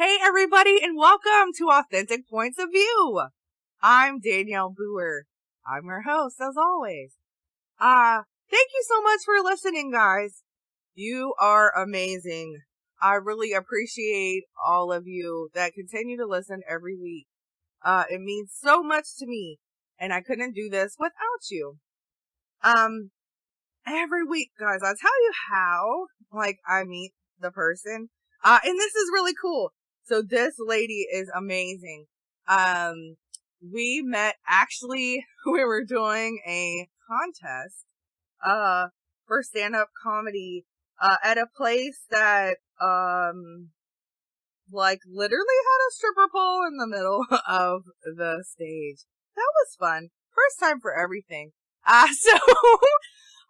Hey, everybody, and welcome to Authentic Points of View. I'm Danielle Booher. I'm your host, as always. Uh, thank you so much for listening, guys. You are amazing. I really appreciate all of you that continue to listen every week. Uh, it means so much to me, and I couldn't do this without you. Um, every week, guys, I'll tell you how, like, I meet the person. Uh, and this is really cool. So this lady is amazing. Um, we met actually, we were doing a contest, uh, for stand up comedy, uh, at a place that, um, like literally had a stripper pole in the middle of the stage. That was fun. First time for everything. Uh, so,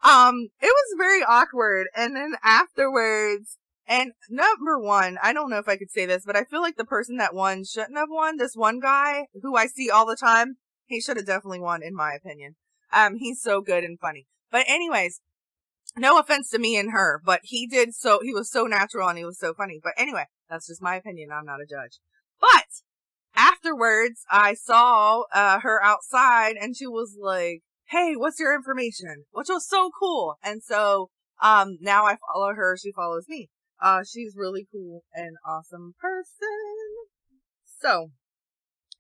um, it was very awkward. And then afterwards, and number one, I don't know if I could say this, but I feel like the person that won shouldn't have won. This one guy who I see all the time, he should have definitely won, in my opinion. Um, he's so good and funny. But anyways, no offense to me and her, but he did so, he was so natural and he was so funny. But anyway, that's just my opinion. I'm not a judge. But afterwards, I saw, uh, her outside and she was like, Hey, what's your information? Which was so cool. And so, um, now I follow her. She follows me. Uh, she's really cool and awesome person. So,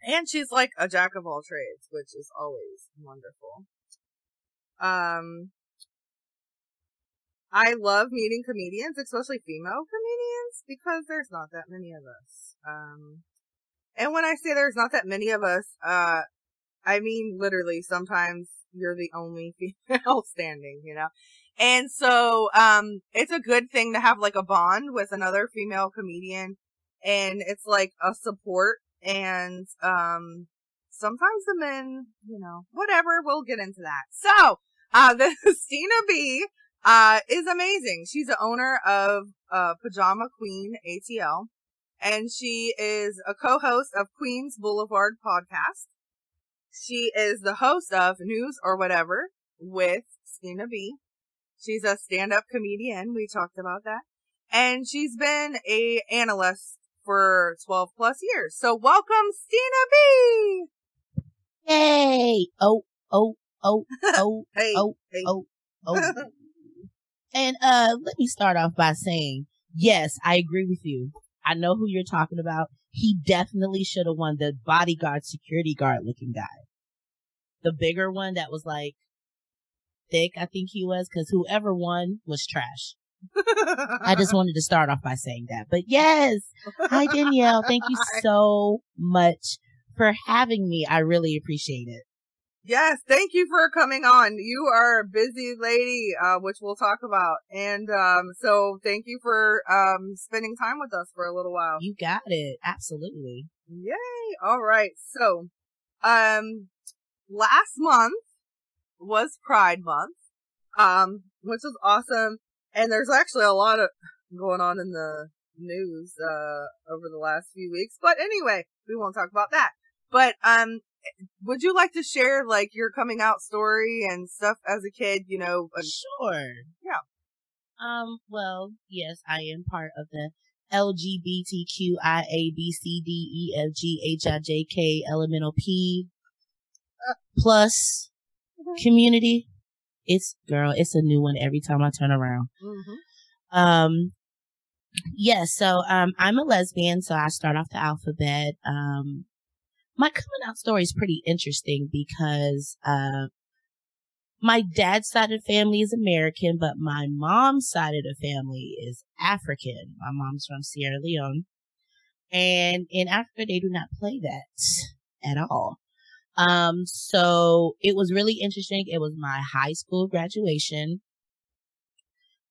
and she's like a jack of all trades, which is always wonderful. Um, I love meeting comedians, especially female comedians, because there's not that many of us. Um, and when I say there's not that many of us, uh, I mean literally sometimes you're the only female standing, you know? And so, um, it's a good thing to have like a bond with another female comedian and it's like a support and, um, sometimes the men, you know, whatever, we'll get into that. So, uh, the Stina B, uh, is amazing. She's the owner of, uh, Pajama Queen ATL and she is a co-host of Queens Boulevard podcast. She is the host of News or Whatever with Stina B. She's a stand-up comedian. We talked about that. And she's been a analyst for 12 plus years. So welcome, Stina B! Yay! Oh, oh, oh, oh, hey, oh, hey. oh, oh. and, uh, let me start off by saying, yes, I agree with you. I know who you're talking about. He definitely should have won the bodyguard security guard looking guy. The bigger one that was like thick, I think he was, cause whoever won was trash. I just wanted to start off by saying that. But yes, hi Danielle. Thank you so much for having me. I really appreciate it. Yes, thank you for coming on. You are a busy lady, uh, which we'll talk about. And, um, so thank you for, um, spending time with us for a little while. You got it. Absolutely. Yay. All right. So, um, last month was Pride Month, um, which was awesome. And there's actually a lot of going on in the news, uh, over the last few weeks. But anyway, we won't talk about that. But, um, would you like to share like your coming out story and stuff as a kid, you know? uh, Sure. Yeah. Um, well, yes, I am part of the LGBTQIABCDEFGHIJK elemental P plus community. It's girl, it's a new one every time I turn around. Mm-hmm. Um, yeah, so um, I'm a lesbian, so I start off the alphabet. Um, my coming out story is pretty interesting because uh, my dad's side of the family is American, but my mom's side of the family is African. My mom's from Sierra Leone. And in Africa, they do not play that at all. Um, so it was really interesting. It was my high school graduation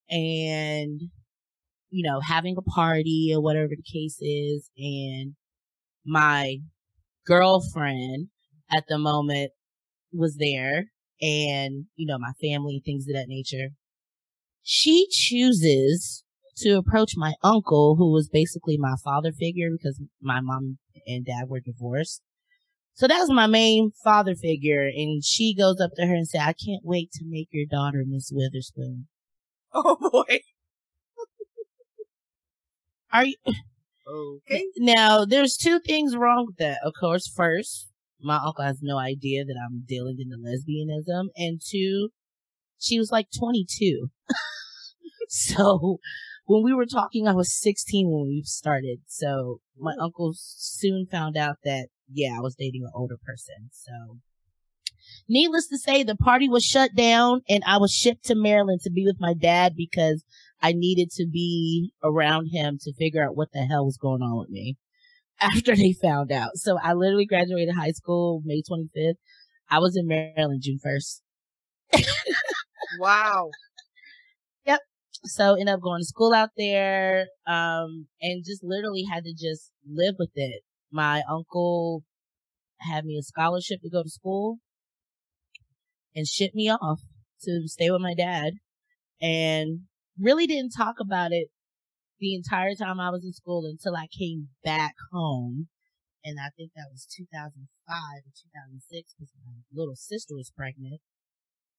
and, you know, having a party or whatever the case is. And my girlfriend at the moment was there and, you know, my family and things of that nature. She chooses to approach my uncle, who was basically my father figure because my mom and dad were divorced. So that was my main father figure. And she goes up to her and said, I can't wait to make your daughter Miss Witherspoon. Oh boy. Are you? Okay. Now, there's two things wrong with that. Of course, first, my uncle has no idea that I'm dealing in the lesbianism. And two, she was like 22. so when we were talking, I was 16 when we started. So my mm-hmm. uncle soon found out that, yeah, I was dating an older person. So needless to say, the party was shut down and I was shipped to Maryland to be with my dad because I needed to be around him to figure out what the hell was going on with me after they found out. So I literally graduated high school May 25th. I was in Maryland June 1st. wow. So ended up going to school out there, um, and just literally had to just live with it. My uncle had me a scholarship to go to school and shipped me off to stay with my dad and really didn't talk about it the entire time I was in school until I came back home. And I think that was 2005 or 2006 because my little sister was pregnant.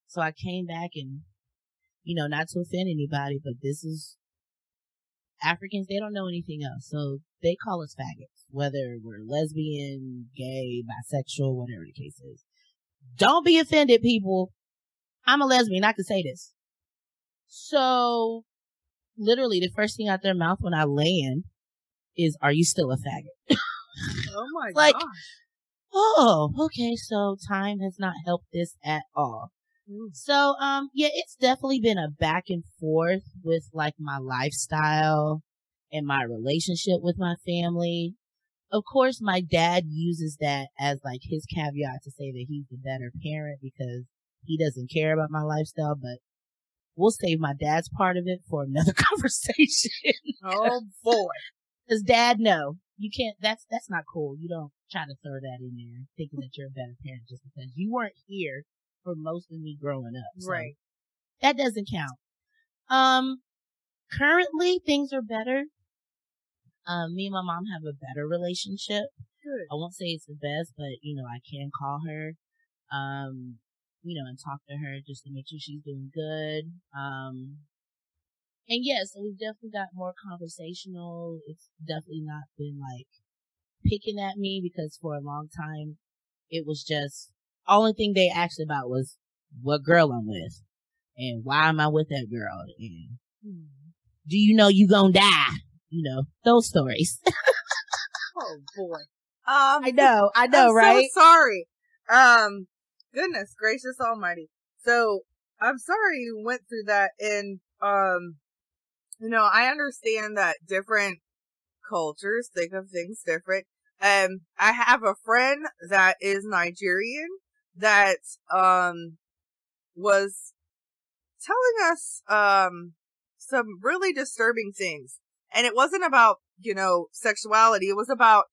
So I came back and, you know, not to offend anybody, but this is Africans, they don't know anything else. So they call us faggots, whether we're lesbian, gay, bisexual, whatever the case is. Don't be offended, people. I'm a lesbian. I can say this. So literally the first thing out their mouth when I land is, are you still a faggot? Oh my Like- gosh. oh, okay. So time has not helped this at all. Mm. So, um, yeah, it's definitely been a back and forth with like my lifestyle and my relationship with my family. Of course, my dad uses that as like his caveat to say that he's the better parent because he doesn't care about my lifestyle, but we'll save my dad's part of it for another conversation. Oh boy. Cause dad, no, you can't, that's, that's not cool. You don't try to throw that in there thinking that you're a better parent just because you weren't here for most of me growing up. So Right. That doesn't count. Um, currently things are better. Um, me and my mom have a better relationship. Good. I won't say it's the best, but you know, I can call her, um, you know, and talk to her just to make sure she's doing good. Um, and yeah, so we've definitely got more conversational. It's definitely not been like picking at me because for a long time it was just only thing they asked about was what girl I'm with and why am I with that girl and Hmm. do you know you gonna die? You know, those stories. Oh boy. Um, I know, I know, I'm right? So sorry. Um, goodness gracious almighty. So I'm sorry you went through that and, um, you know, I understand that different cultures think of things different. Um, I have a friend that is Nigerian that, um, was telling us, um, some really disturbing things. And it wasn't about, you know, sexuality. It was about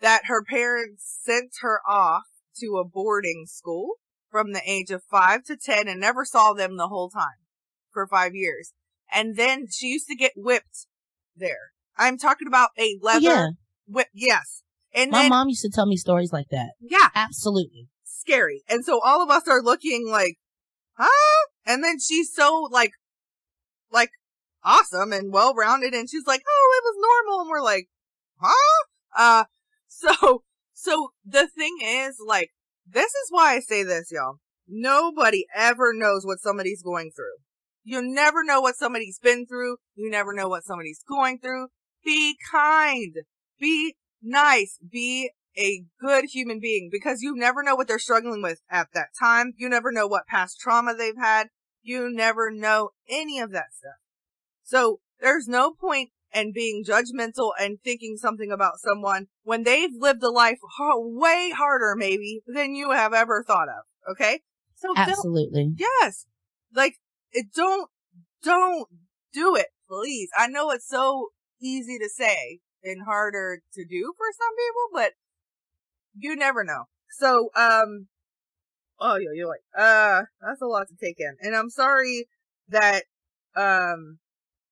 that her parents sent her off to a boarding school from the age of five to 10 and never saw them the whole time for five years. And then she used to get whipped there. I'm talking about a leather yeah, whip. Yes. And my then, mom used to tell me stories like that. yeah, Absolutely. Scary. And so all of us are looking like, huh? And then she's so like, like awesome and well rounded. And she's like, oh, it was normal. And we're like, huh? Uh, so, so the thing is like, this is why I say this, y'all. nobody ever knows what somebody's going through. You never know what somebody's been through. You never know what somebody's going through. Be kind. Be nice. Be a good human being because you never know what they're struggling with at that time. You never know what past trauma they've had. You never know any of that stuff. So there's no point in being judgmental and thinking something about someone when they've lived a life way harder maybe than you have ever thought of. Okay. So absolutely. Yes. Like it don't, don't do it, please. I know it's so easy to say and harder to do for some people, but you never know. So, um, oh, yo, yo, uh, that's a lot to take in. And I'm sorry that, um,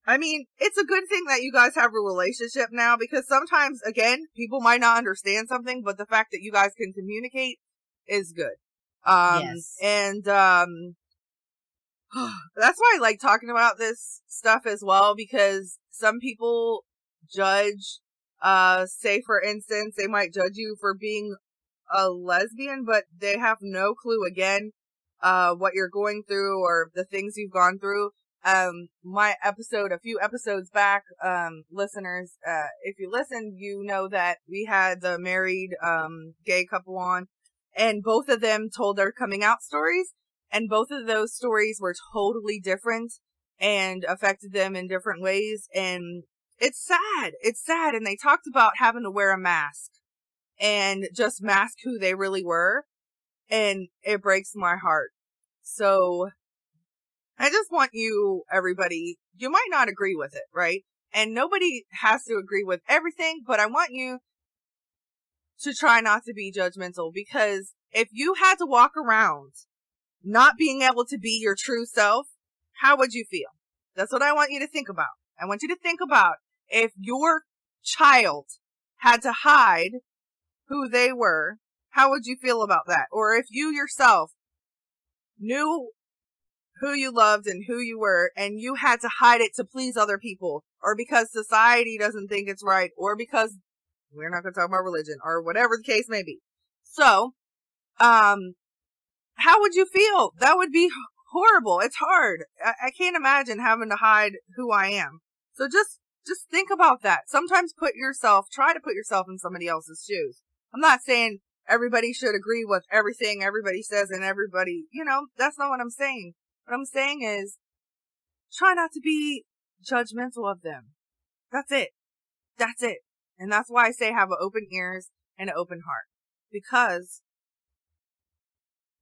I mean, it's a good thing that you guys have a relationship now because sometimes, again, people might not understand something, but the fact that you guys can communicate is good. Um, yes. and, um, that's why I like talking about this stuff as well because some people judge uh say for instance they might judge you for being a lesbian but they have no clue again uh what you're going through or the things you've gone through. Um my episode a few episodes back um listeners uh if you listen you know that we had the married um gay couple on and both of them told their coming out stories and both of those stories were totally different and affected them in different ways and it's sad it's sad and they talked about having to wear a mask and just mask who they really were and it breaks my heart so I just want you, everybody, you might not agree with it, right? And nobody has to agree with everything, but I want you to try not to be judgmental because if you had to walk around not being able to be your true self, how would you feel? That's what I want you to think about. I want you to think about if your child had to hide who they were, how would you feel about that? Or if you yourself knew who you loved and who you were and you had to hide it to please other people or because society doesn't think it's right or because we're not going to talk about religion or whatever the case may be. So, um, how would you feel? That would be horrible. It's hard. I, I can't imagine having to hide who I am. So just, just think about that. Sometimes put yourself, try to put yourself in somebody else's shoes. I'm not saying everybody should agree with everything everybody says and everybody, you know, that's not what I'm saying. What I'm saying is try not to be judgmental of them. That's it. That's it. And that's why I say have open ears and an open heart because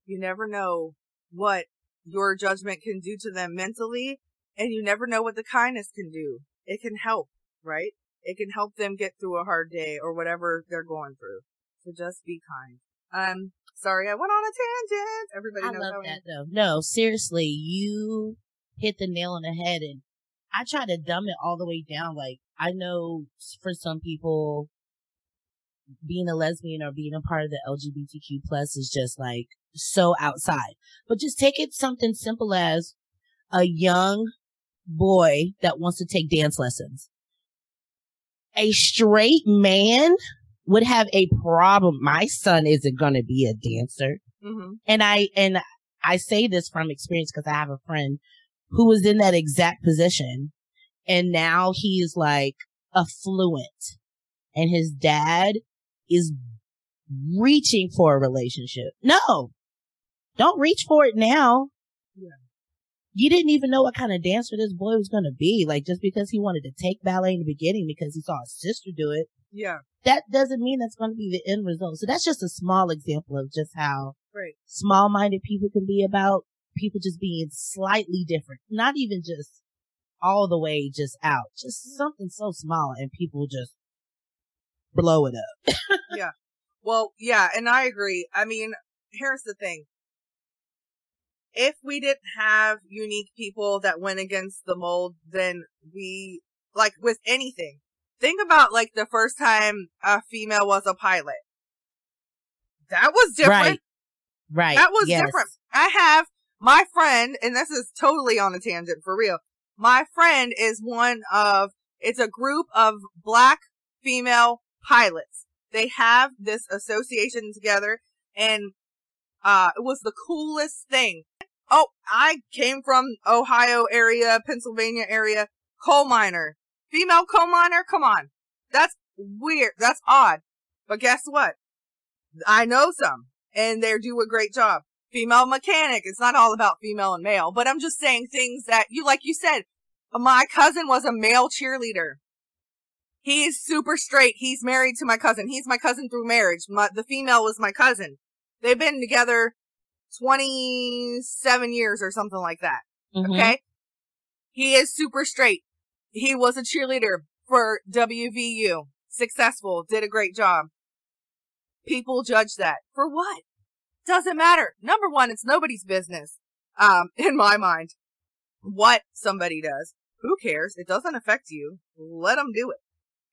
you never know what your judgment can do to them mentally and you never know what the kindness can do. It can help, right? It can help them get through a hard day or whatever they're going through. So just be kind. Um, sorry, I went on a tangent. Everybody I love that though. No, seriously, you hit the nail on the head and I try to dumb it all the way down. Like, I know for some people, being a lesbian or being a part of the LGBTQ plus is just like so outside. But just take it something simple as a young boy that wants to take dance lessons. A straight man would have a problem. My son isn't going to be a dancer. Mm-hmm. And I, and I say this from experience because I have a friend who was in that exact position and now he's like affluent and his dad is reaching for a relationship. No, don't reach for it now. Yeah. You didn't even know what kind of dancer this boy was going to be. Like just because he wanted to take ballet in the beginning because he saw his sister do it. Yeah. That doesn't mean that's going to be the end result. So that's just a small example of just how right. small minded people can be about people just being slightly different. Not even just all the way just out. Just mm-hmm. something so small and people just blow it up. yeah. Well, yeah, and I agree. I mean, here's the thing. If we didn't have unique people that went against the mold, then we, like with anything, think about like the first time a female was a pilot. That was different. Right. Right. That was yes. different. I have my friend, and this is totally on a tangent for real. My friend is one of, it's a group of black female pilots. They have this association together and Uh, it was the coolest thing. Oh, I came from Ohio area, Pennsylvania area, coal miner, female coal miner. Come on. That's weird. That's odd. But guess what? I know some and they do a great job. Female mechanic. It's not all about female and male, but I'm just saying things that you, like you said, my cousin was a male cheerleader. He's super straight. He's married to my cousin. He's my cousin through marriage. My, the female was my cousin. They've been together 27 years or something like that. Mm-hmm. Okay. He is super straight. He was a cheerleader for WVU. Successful. Did a great job. People judge that. For what? Doesn't matter. Number one, it's nobody's business. Um, in my mind, what somebody does. Who cares? It doesn't affect you. Let them do it.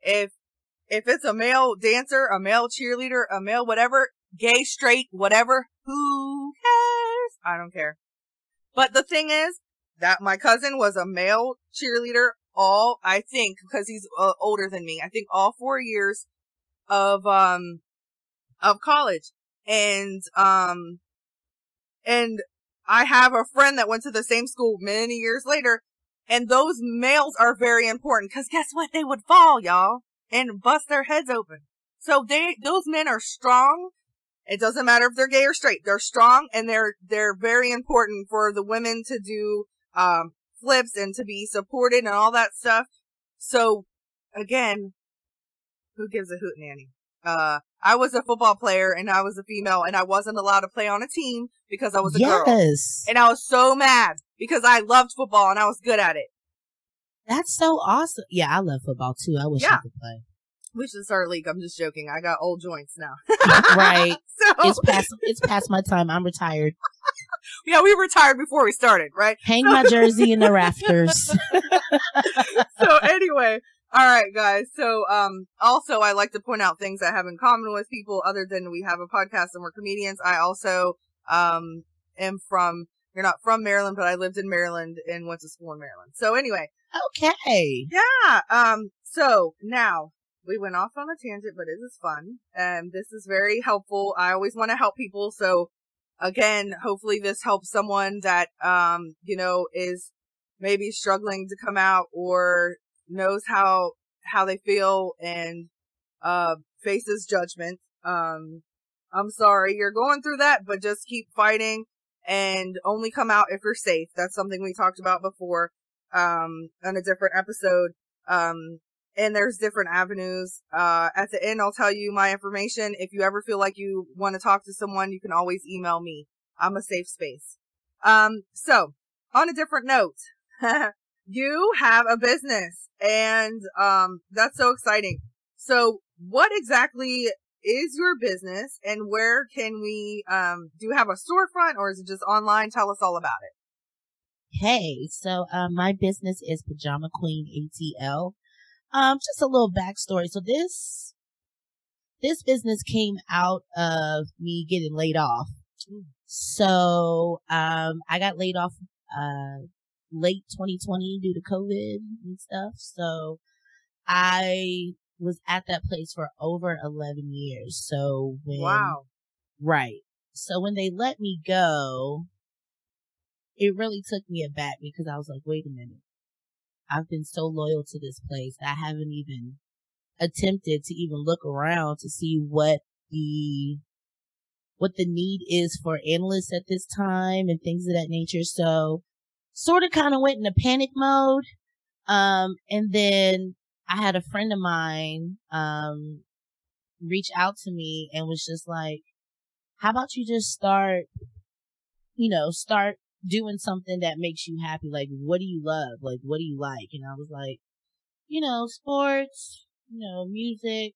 If, if it's a male dancer, a male cheerleader, a male whatever, gay, straight, whatever, who? I don't care. But the thing is that my cousin was a male cheerleader all, I think, because he's uh, older than me, I think all four years of, um, of college. And, um, and I have a friend that went to the same school many years later. And those males are very important because guess what? They would fall, y'all, and bust their heads open. So they, those men are strong. It doesn't matter if they're gay or straight. They're strong and they're, they're very important for the women to do, um, flips and to be supported and all that stuff. So again, who gives a hoot nanny? Uh, I was a football player and I was a female and I wasn't allowed to play on a team because I was a yes. girl. And I was so mad because I loved football and I was good at it. That's so awesome. Yeah, I love football too. I wish yeah. I could play. We should start a league. I'm just joking. I got old joints now. right. So it's past it's past my time. I'm retired. yeah, we retired before we started, right? Hang so- my jersey in the rafters. so anyway, all right, guys. So, um, also I like to point out things I have in common with people other than we have a podcast and we're comedians. I also, um, am from, you're not from Maryland, but I lived in Maryland and went to school in Maryland. So anyway. Okay. Yeah. Um, so now we went off on a tangent, but it is fun. And this is very helpful. I always want to help people. So again, hopefully this helps someone that, um, you know, is maybe struggling to come out or knows how how they feel and uh faces judgment. Um I'm sorry you're going through that, but just keep fighting and only come out if you're safe. That's something we talked about before um on a different episode. Um and there's different avenues. Uh at the end I'll tell you my information. If you ever feel like you want to talk to someone, you can always email me. I'm a safe space. Um so on a different note, you have a business and um that's so exciting. So what exactly is your business and where can we um do you have a storefront or is it just online? Tell us all about it. Hey, so um my business is Pajama Queen ATL. Um just a little backstory. So this this business came out of me getting laid off. Mm. So um I got laid off uh late 2020 due to COVID and stuff. So I was at that place for over 11 years. So when, wow. Right. So when they let me go, it really took me aback because I was like, wait a minute. I've been so loyal to this place. I haven't even attempted to even look around to see what the what the need is for analysts at this time and things of that nature. So sort of kind of went into panic mode. Um, and then I had a friend of mine, um, reach out to me and was just like, how about you just start, you know, start doing something that makes you happy? Like, what do you love? Like, what do you like? And I was like, you know, sports, you know, music.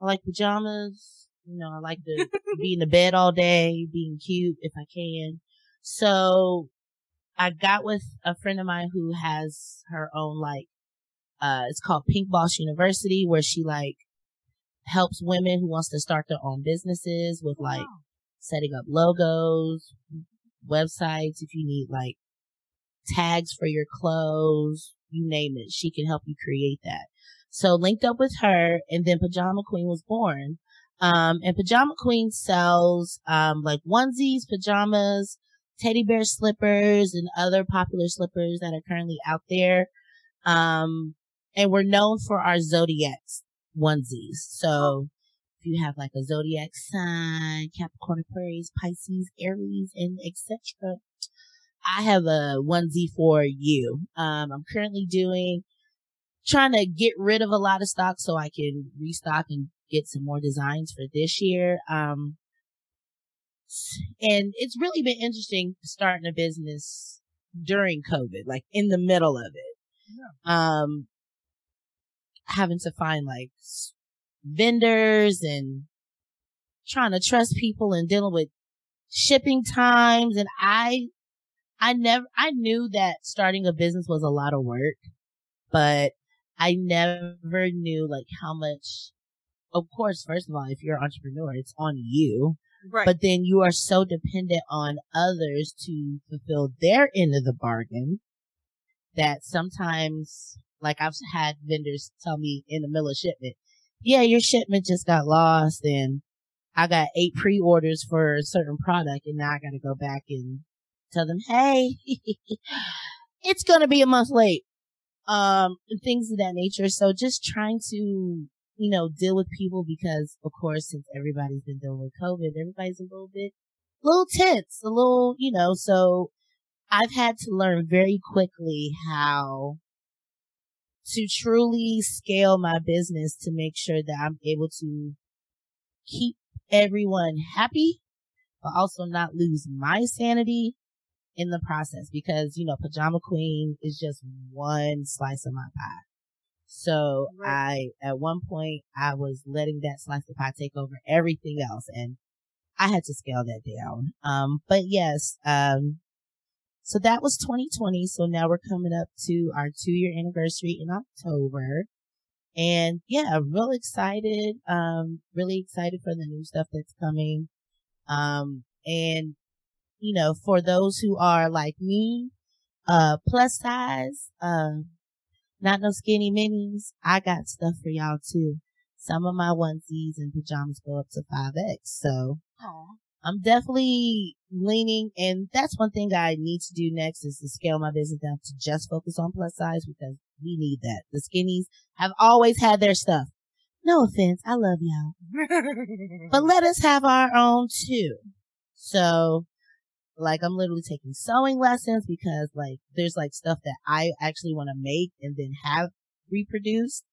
I like pajamas. You know, I like to be in the bed all day, being cute if I can. So I got with a friend of mine who has her own like, uh, it's called Pink Boss University where she like helps women who wants to start their own businesses with like wow. setting up logos, websites. If you need like tags for your clothes, you name it, she can help you create that. So linked up with her and then Pajama Queen was born. Um, and Pajama Queen sells, um, like onesies, pajamas, teddy bear slippers, and other popular slippers that are currently out there. Um, and we're known for our zodiacs onesies. So if you have like a zodiac sign, Capricorn, Aquarius, Pisces, Aries, and etc., I have a onesie for you. Um, I'm currently doing, trying to get rid of a lot of stock so I can restock and get some more designs for this year. Um, and it's really been interesting starting a business during COVID, like in the middle of it. Yeah. Um, having to find like vendors and trying to trust people and dealing with shipping times. And I, I never, I knew that starting a business was a lot of work, but I never knew like how much, of course, first of all, if you're an entrepreneur, it's on you. Right. But then you are so dependent on others to fulfill their end of the bargain that sometimes, like I've had vendors tell me in the middle of shipment, yeah, your shipment just got lost and I got eight pre-orders for a certain product and now I got to go back and tell them, Hey, it's going to be a month late. Um, things of that nature. So just trying to, you know, deal with people because of course, since everybody's been dealing with COVID, everybody's a little bit, a little tense, a little, you know, so I've had to learn very quickly how to truly scale my business to make sure that I'm able to keep everyone happy, but also not lose my sanity in the process because, you know, Pajama Queen is just one slice of my pie. So right. I, at one point, I was letting that slice of pie take over everything else and I had to scale that down. Um, but yes, um, so that was 2020. So now we're coming up to our two year anniversary in October. And yeah, I'm real excited. Um, really excited for the new stuff that's coming. Um, and you know, for those who are like me, uh, plus size, uh, not no skinny minis, I got stuff for y'all too. Some of my onesies and pajamas go up to 5X. So Aww. I'm definitely leaning, and that's one thing I need to do next is to scale my business down to just focus on plus size because we need that. The skinnies have always had their stuff. No offense. I love y'all. but let us have our own too. So, like, I'm literally taking sewing lessons because, like, there's like stuff that I actually want to make and then have reproduced.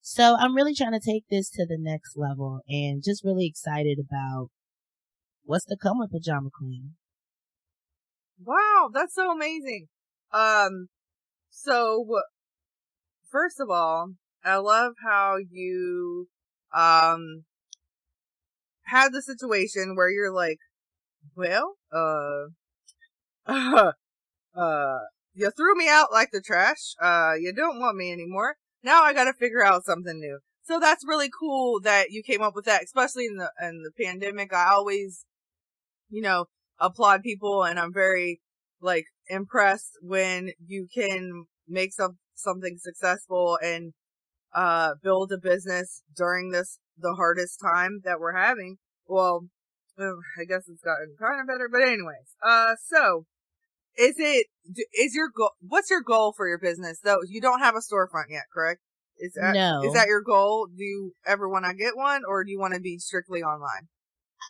So I'm really trying to take this to the next level and just really excited about what's to come with Pajama Queen. Wow, that's so amazing. Um, so first of all, I love how you, um, had the situation where you're like, well, uh, uh, uh, you threw me out like the trash. Uh, you don't want me anymore. Now I gotta figure out something new. So that's really cool that you came up with that, especially in the, in the pandemic. I always you know, applaud people and I'm very like impressed when you can make some something successful and uh build a business during this the hardest time that we're having. Well, I guess it's gotten kind of better, but anyways. Uh so is it is your goal what's your goal for your business though? You don't have a storefront yet, correct? Is that no. is that your goal? Do you ever want to get one or do you want to be strictly online?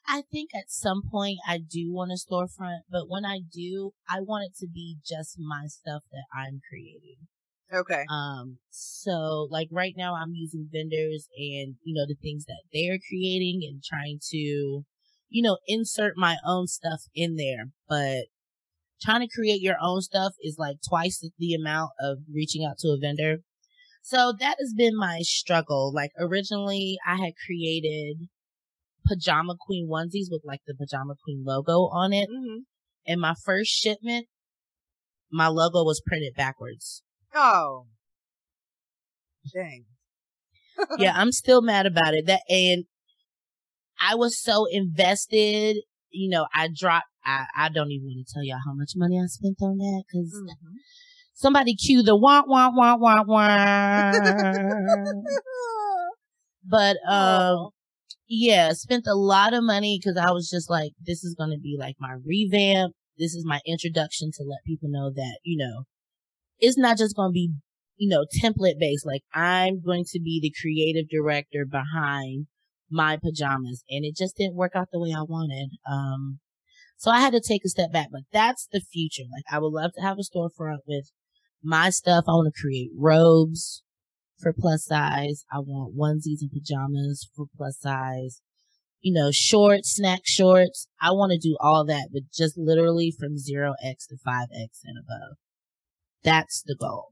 I think at some point I do want a storefront, but when I do, I want it to be just my stuff that I'm creating. Okay. Um, so like right now I'm using vendors and, you know, the things that they're creating and trying to, you know, insert my own stuff in there. But trying to create your own stuff is like twice the amount of reaching out to a vendor. So that has been my struggle. Like originally I had created pajama queen onesies with like the pajama queen logo on it. Mm-hmm. And my first shipment, my logo was printed backwards. Oh. Dang. yeah, I'm still mad about it. That and I was so invested, you know, I dropped I, I don't even want to tell y'all how much money I spent on that because mm-hmm. somebody cue the wah wah wah wah wah. but um, Yeah, spent a lot of money because I was just like, this is going to be like my revamp. This is my introduction to let people know that, you know, it's not just going to be, you know, template based. Like I'm going to be the creative director behind my pajamas and it just didn't work out the way I wanted. Um, so I had to take a step back, but that's the future. Like I would love to have a storefront with my stuff. I want to create robes for plus size. I want onesies and pajamas for plus size. You know, shorts, snack shorts. I want to do all that, but just literally from 0x to 5x and above. That's the goal.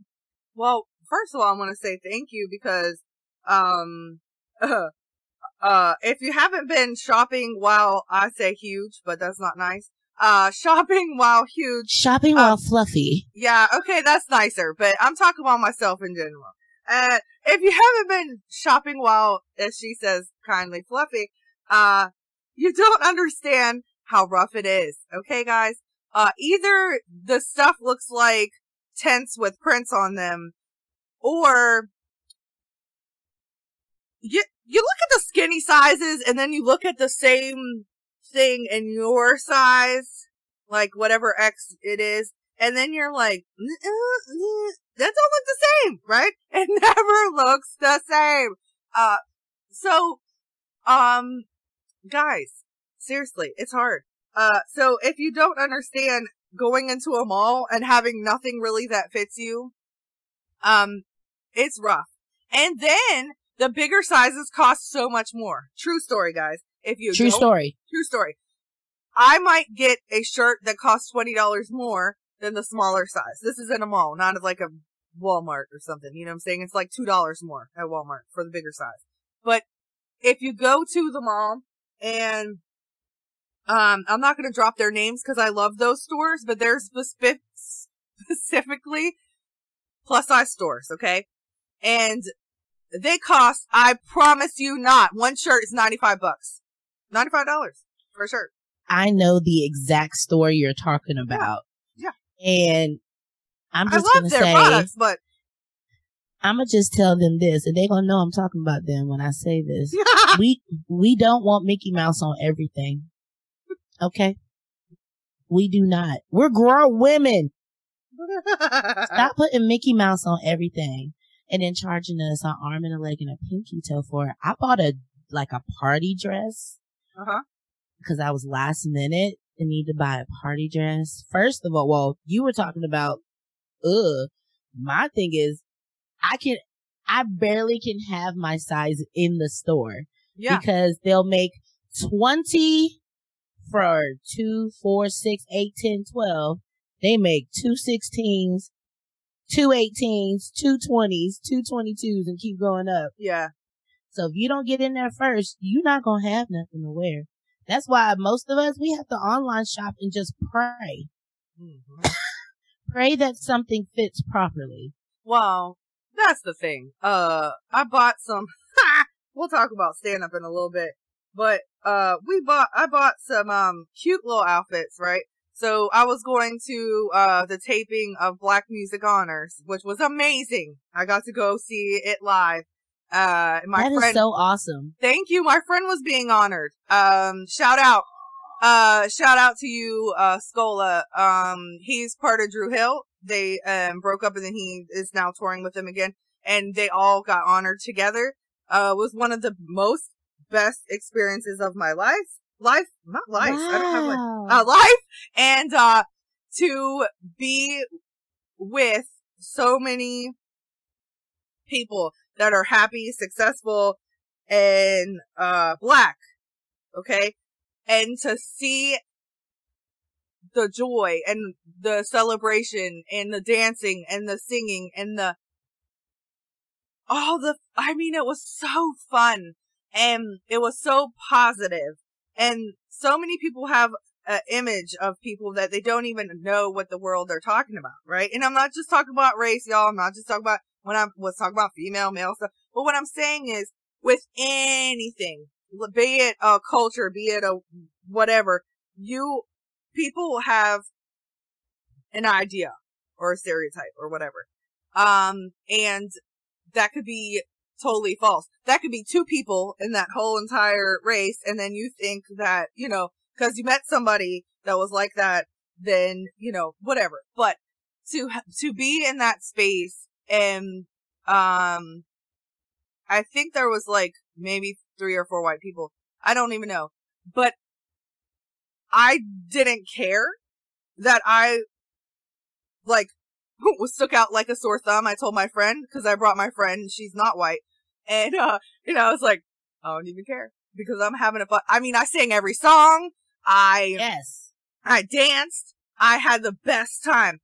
Well, first of all, I want to say thank you because, um, uh, uh, if you haven't been shopping while I say huge, but that's not nice. Uh, shopping while huge. Shopping uh, while fluffy. Yeah, okay, that's nicer, but I'm talking about myself in general. Uh, if you haven't been shopping while, as she says, kindly fluffy, uh, you don't understand how rough it is. Okay, guys? Uh, either the stuff looks like tents with prints on them, or you, you look at the skinny sizes and then you look at the same thing in your size, like whatever X it is, and then you're like, that don't look the same, right? It never looks the same. Uh, so, um, guys, seriously, it's hard. Uh, so if you don't understand going into a mall and having nothing really that fits you, um, it's rough. And then the bigger sizes cost so much more. True story, guys. If you true story, true story. I might get a shirt that costs twenty dollars more than the smaller size. This is in a mall, not at like a Walmart or something. You know what I'm saying? It's like two dollars more at Walmart for the bigger size. But if you go to the mall and um, I'm not going to drop their names because I love those stores, but they're specific, specifically plus size stores, okay? And they cost, I promise you not, one shirt is 95 bucks. $95 for a shirt. I know the exact store you're talking about. And I'm just I gonna love their say, products, but I'm gonna just tell them this, and they're gonna know I'm talking about them when I say this. we we don't want Mickey Mouse on everything. Okay, we do not. We're grown women. Stop putting Mickey Mouse on everything, and then charging us an arm and a leg and a pinky toe for it. I bought a like a party dress uh-huh. because I was last minute and need to buy a party dress. First of all, well, you were talking about, ugh. My thing is, I can, I barely can have my size in the store Yeah. because they'll make 20 for 2, 4, 6, 8, 10, 12. They make two 16s, two 18s, two 20s, two 22s and keep going up. Yeah. So if you don't get in there first, you're not going to have nothing to wear. That's why most of us, we have to online shop and just pray. Mhm. Pray that something fits properly. Well, that's the thing. Uh, I bought some, we'll talk about stand up in a little bit, but, uh, we bought, I bought some, um, cute little outfits, right? So I was going to, uh, the taping of Black Music Honors, which was amazing. I got to go see it live. Uh, my That is friend, so awesome. thank you. My friend was being honored. Um, shout out. Uh, shout out to you, uh, Scola. Um, he's part of Dru Hill. They, um, broke up and then he is now touring with them again. And they all got honored together. Uh, was one of the most best experiences of my life. Life, not life. I don't have like, uh, life. And, uh, to be with so many people that are happy, successful, and uh black. Okay? And to see the joy and the celebration and the dancing and the singing and the all the I mean it was so fun and it was so positive and so many people have an image of people that they don't even know what the world they're talking about, right? And I'm not just talking about race, y'all. I'm not just talking about when I was talking about female, male stuff. But what I'm saying is with anything, be it a culture, be it a whatever, you, people have an idea or a stereotype or whatever. Um, and that could be totally false. That could be two people in that whole entire race. And then you think that, you know, cause you met somebody that was like that, then, you know, whatever. But to, to be in that space and, um, I think there was like maybe three or four white people. I don't even know, but I didn't care that I like was stuck out like a sore thumb. I told my friend because I brought my friend. She's not white, and uh, you know, I was like, I don't even care because I'm having a fun. I mean, I sang every song. I yes, I danced. I had the best time,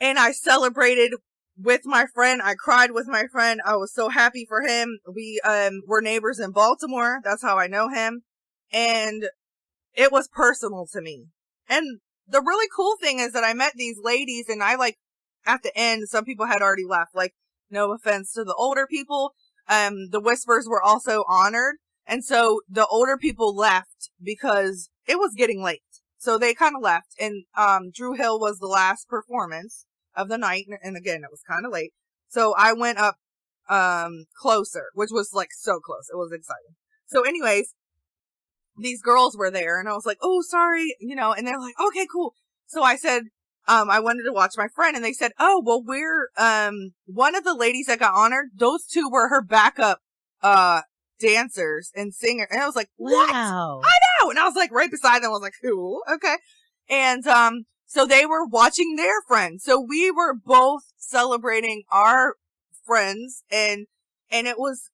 and I celebrated with my friend. I cried with my friend. I was so happy for him. We um were neighbors in Baltimore. That's how I know him, and it was personal to me. And the really cool thing is that I met these ladies and I like at the end, some people had already left. Like, no offense to the older people. Um, the whispers were also honored. And so the older people left because it was getting late. So they kind of left and, um, Dru Hill was the last performance of the night. And again, it was kind of late. So I went up, um, closer, which was like so close. It was exciting. So anyways, these girls were there and I was like, Oh, sorry, you know, and they're like, okay, cool. So I said, um, I wanted to watch my friend and they said, Oh, well, we're, um, one of the ladies that got honored, those two were her backup, uh, dancers and singer. And I was like, what? Wow. I know. And I was like right beside them. I was like, cool. Okay. And, um, so they were watching their friends. So we were both celebrating our friends and, and it was,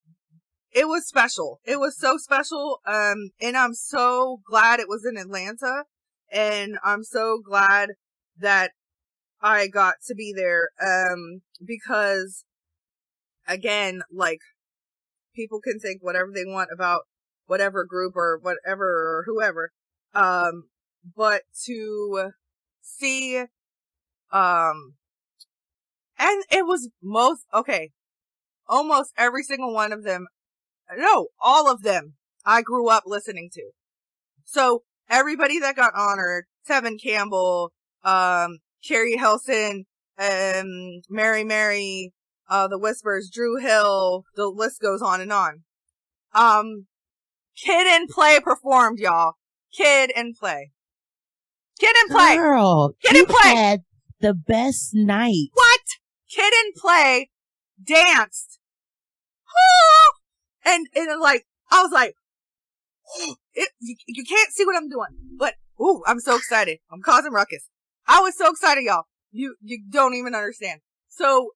it was special. It was so special. Um, and I'm so glad it was in Atlanta and I'm so glad that I got to be there. Um, because again, like people can think whatever they want about whatever group or whatever or whoever. Um, but to see, um, and it was most, okay, almost every single one of them, no, all of them I grew up listening to. So everybody that got honored, Tevin Campbell, um, Keri Hilson, um, Mary Mary, uh, the Whispers, Dru Hill, the list goes on and on. Um, Kid and Play performed, y'all. Kid and Play. Kid and Play. Girl, Kid and Play. Had the best night. What? Kid and Play danced. and, and like, I was like, it, you, you can't see what I'm doing, but, ooh, I'm so excited. I'm causing ruckus. I was so excited, y'all. You, you don't even understand. So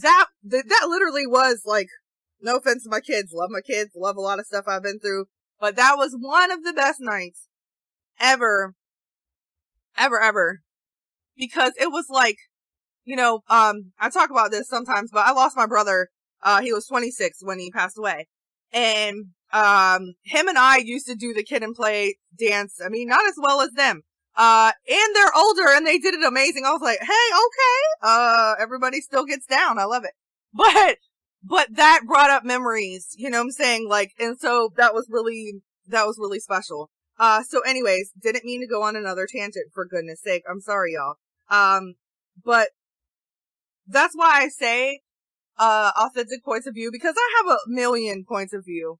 that, that, that literally was like, no offense to my kids, love my kids, love a lot of stuff I've been through, but that was one of the best nights ever, ever, ever, because it was like, you know, um, I talk about this sometimes, but I lost my brother. Uh, he was 26 when he passed away. And, um, him and I used to do the kid and play dance. I mean, not as well as them, uh, and they're older and they did it amazing. I was like, hey, okay. Uh, everybody still gets down. I love it. But, but that brought up memories, you know what I'm saying? Like, and so that was really, that was really special. Uh, so anyways, didn't mean to go on another tangent for goodness sake. I'm sorry, y'all. Um, but that's why I say, uh, authentic points of view because I have a million points of view.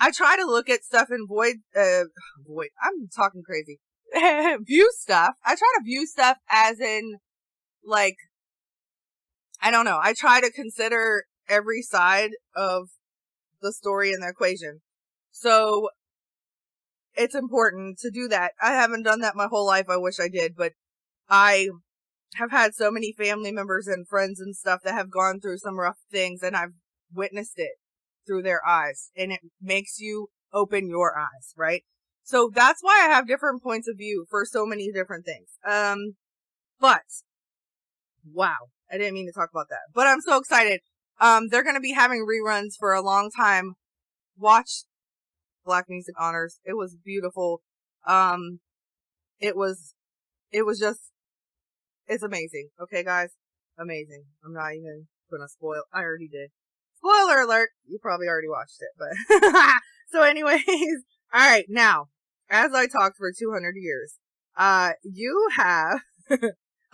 I try to look at stuff in void, uh, void. I'm talking crazy. view stuff. I try to view stuff as in, like, I don't know. I try to consider every side of the story and the equation. So it's important to do that. I haven't done that my whole life. I wish I did, but I have had so many family members and friends and stuff that have gone through some rough things and I've witnessed it through their eyes and it makes you open your eyes, right? So that's why I have different points of view for so many different things. Um, but wow, I didn't mean to talk about that, but I'm so excited. Um, they're going to be having reruns for a long time. Watch Black Music Honors. It was beautiful. Um, it was, it was just, it's amazing. Okay, guys? Amazing. I'm not even gonna spoil. I already did. Spoiler alert! You probably already watched it, but. so anyways, alright, now, as I talked for 200 years, uh, you have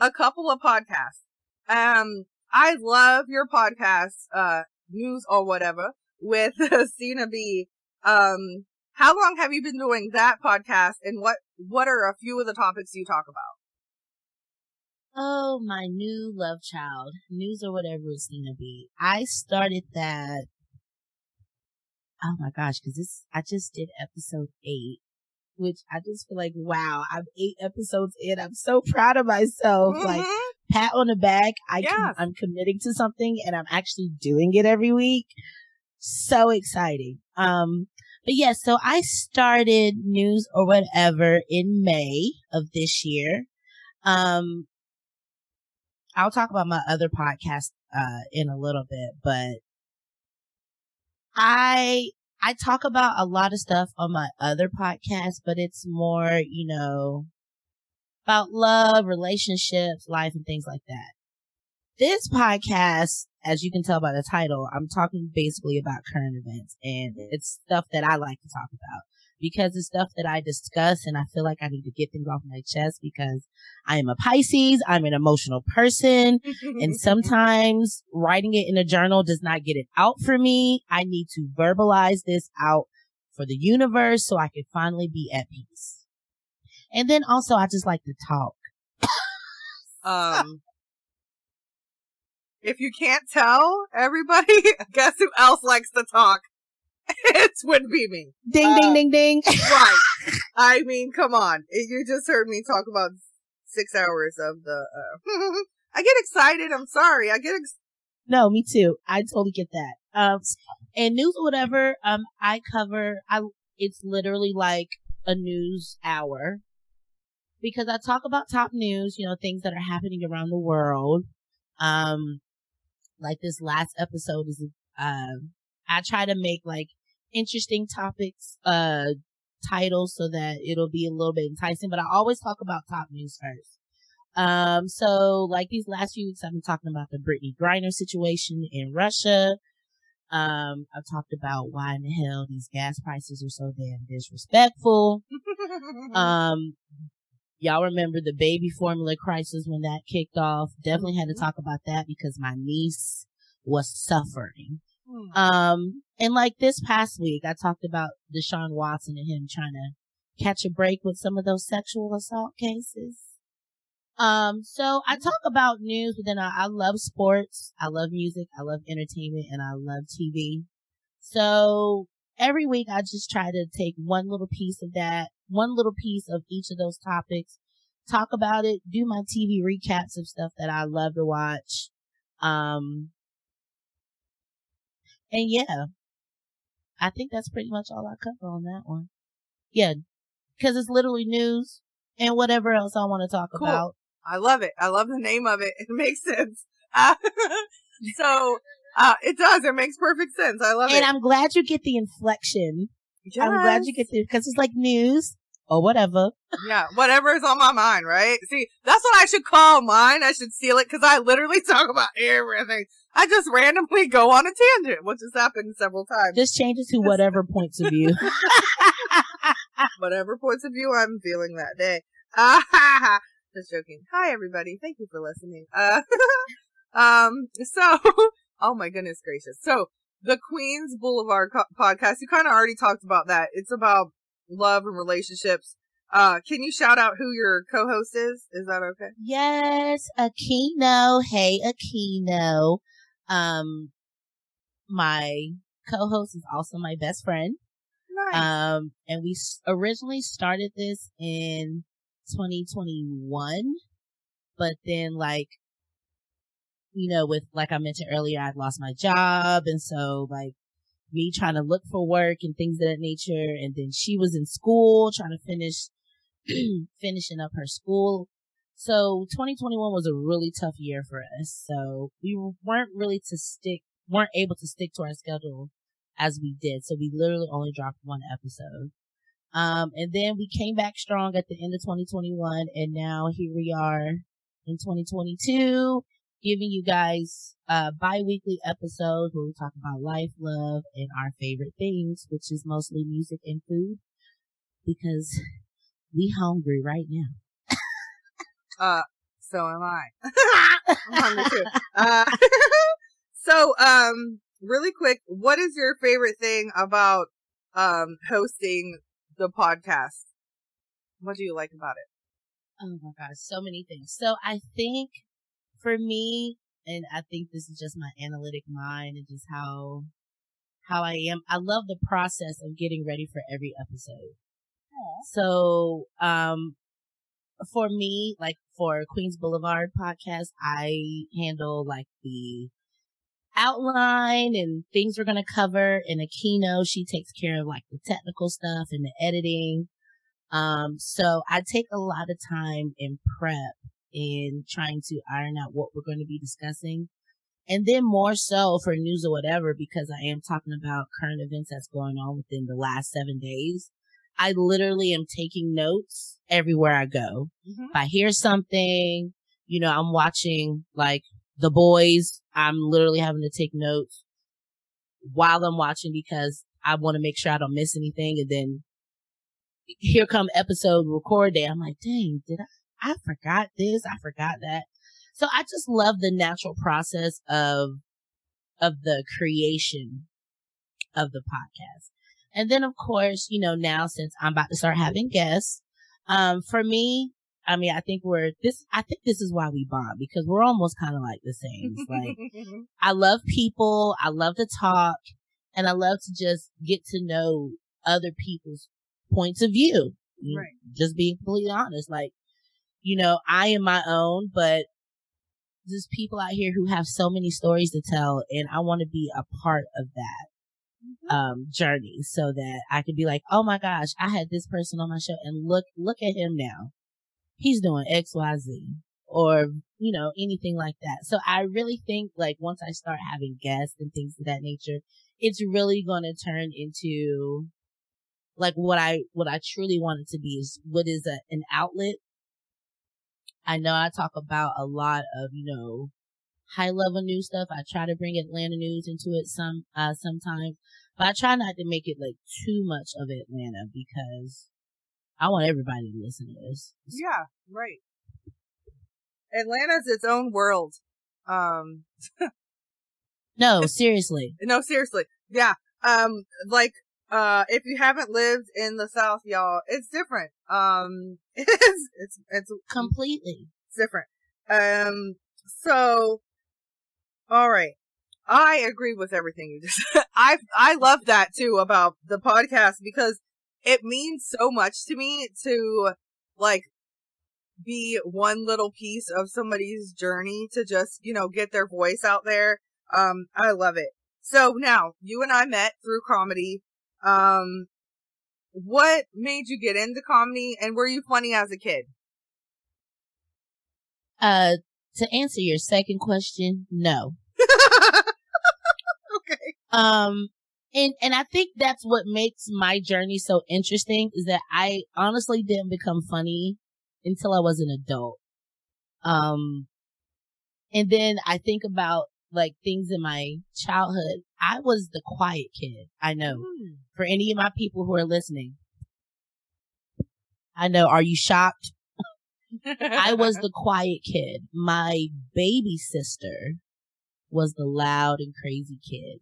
a couple of podcasts. Um, I love your podcast, uh, news or whatever with Stina B. Um, how long have you been doing that podcast and what, what are a few of the topics you talk about? Oh, my new love child, news or whatever it's gonna be. I started that. Oh my gosh, cause this, I just did episode eight, which I just feel like, wow, I'm eight episodes in. I'm so proud of myself. Mm-hmm. Like, pat on the back. I Yes. can, I'm committing to something and I'm actually doing it every week. So exciting. Um, but yes, so I started news or whatever in May of this year. Um, I'll talk about my other podcast, uh, in a little bit, but I, I talk about a lot of stuff on my other podcast, but it's more, you know, about love, relationships, life, and things like that. This podcast, as you can tell by the title, I'm talking basically about current events and it's stuff that I like to talk about because it's stuff that I discuss and I feel like I need to get things off my chest because I am a Pisces. I'm an emotional person and sometimes writing it in a journal does not get it out for me. I need to verbalize this out for the universe so I can finally be at peace. And then also I just like to talk. Um, if you can't tell everybody, guess who else likes to talk? it would be me. Ding, Uh, ding, ding, ding. Right. I mean, come on. You just heard me talk about six hours of the, uh, I get excited. I'm sorry. I get ex- No, me too. I totally get that. Um, and news or whatever, um, I cover, I, it's literally like a news hour because I talk about top news, you know, things that are happening around the world. Um, like this last episode is, um, I try to make like interesting topics, uh, titles so that it'll be a little bit enticing, but I always talk about top news first. Um, so like these last few weeks, I've been talking about the Brittney Griner situation in Russia. Um, I've talked about why in the hell these gas prices are so damn disrespectful. Um, y'all remember the baby formula crisis when that kicked off? Definitely had to talk about that because my niece was suffering. Hmm. Um, and like this past week, I talked about Deshaun Watson and him trying to catch a break with some of those sexual assault cases. Um, so I talk about news, but then I, I love sports. I love music. I love entertainment and I love TV. So every week I just try to take one little piece of that, one little piece of each of those topics, talk about it, do my TV recaps of stuff that I love to watch. Um, and yeah, I think that's pretty much all I cover on that one. Yeah, because it's literally news and whatever else I want to talk Cool. about. I love it. I love the name of it. It makes sense. Uh, so, uh, it does. It makes perfect sense. I love And it. And I'm glad you get the inflection. I'm glad you get the because it's like news or whatever. Yeah, whatever is on my mind, right? See, that's what I should call mine. I should seal it because I literally talk about everything. I just randomly go on a tangent, which has happened several times. Just change it to whatever points of view. Whatever points of view I'm feeling that day. Ah, just joking. Hi, everybody. Thank you for listening. Uh, um, so, oh my goodness gracious. So, the Queens Boulevard co- podcast, you kind of already talked about that. It's about love and relationships. Uh, can you shout out who your co-host is? Is that okay? yes, Aquino. Hey, Aquino. Um, my co-host is also my best friend. Nice. Um, and we s- originally started this in 2021, but then like, you know, with, like I mentioned earlier, I'd lost my job. And so like me trying to look for work and things of that nature. And then she was in school trying to finish, finishing up her school. So 2021 was a really tough year for us. So we weren't really to stick, weren't able to stick to our schedule as we did. So we literally only dropped one episode. Um, and then we came back strong at the end of 2021 and now here we are in 2022 giving you guys uh bi-weekly episodes where we talk about life, love, and our favorite things, which is mostly music and food because we hungry right now. Uh, so am I. I'm hungry too. Uh, so, um, really quick, what is your favorite thing about um hosting the podcast? What do you like about it? Oh my gosh, so many things. So I think for me, and I think this is just my analytic mind and just how how I am. I love the process of getting ready for every episode. So, um, for me, like for Queens Boulevard podcast, I handle like the outline and things we're going to cover in a keynote. She takes care of like the technical stuff and the editing. Um, so I take a lot of time in prep in trying to iron out what we're going to be discussing. And then more so for news or whatever, because I am talking about current events that's going on within the last seven days. I literally am taking notes everywhere I go. Mm-hmm. If I hear something, you know, I'm watching like the boys. I'm literally having to take notes while I'm watching because I want to make sure I don't miss anything. And then here come episode record day. I'm like, dang, did I, I forgot this. I forgot that. So I just love the natural process of, of the creation of the podcast. And then of course, you know, now since I'm about to start having guests, um, for me, I mean, I think we're this, I think this is why we bond because we're almost kind of like the same. It's like, I love people. I love to talk and I love to just get to know other people's points of view. Right. Just being completely honest. Like, you know, I am my own, but there's people out here who have so many stories to tell and I want to be a part of that mm-hmm. um journey so that I could be like, "Oh my gosh, I had this person on my show and look look at him now. He's doing XYZ." Or, you know, anything like that. So I really think like once I start having guests and things of that nature, it's really going to turn into like what I what I truly want it to be is what is a, an outlet I know I talk about a lot of, you know, high level news stuff. I try to bring Atlanta news into it some, uh, sometimes, but I try not to make it like too much of Atlanta because I want everybody to listen to this. Yeah, right. Atlanta's its own world. Um, no, seriously. No, seriously. Yeah. Um, like uh, if you haven't lived in the South, y'all, it's different. Um, it's, it's, it's completely different. Um, so, all right. I agree with everything you just, I, I love that too about the podcast because it means so much to me to like be one little piece of somebody's journey to just, you know, get their voice out there. Um, I love it. So now you and I met through comedy. Um, what made you get into comedy and were you funny as a kid? Uh, to answer your second question, no. okay. Um, and, and I think that's what makes my journey so interesting is that I honestly didn't become funny until I was an adult. Um, and then I think about like things in my childhood, I was the quiet kid. I know mm. for any of my people who are listening, I know. Are you shocked? I was the quiet kid. My baby sister was the loud and crazy kid.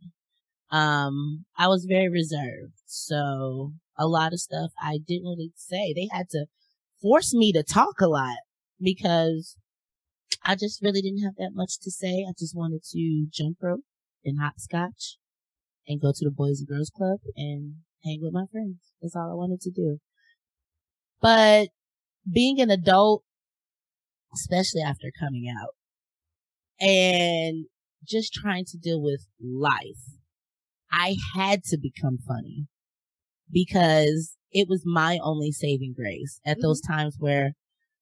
Um, I was very reserved. So a lot of stuff I didn't really say. They had to force me to talk a lot because I just really didn't have that much to say. I just wanted to jump rope and hopscotch and go to the Boys and Girls Club and hang with my friends. That's all I wanted to do. But being an adult, especially after coming out and just trying to deal with life, I had to become funny because it was my only saving grace at mm-hmm. those times where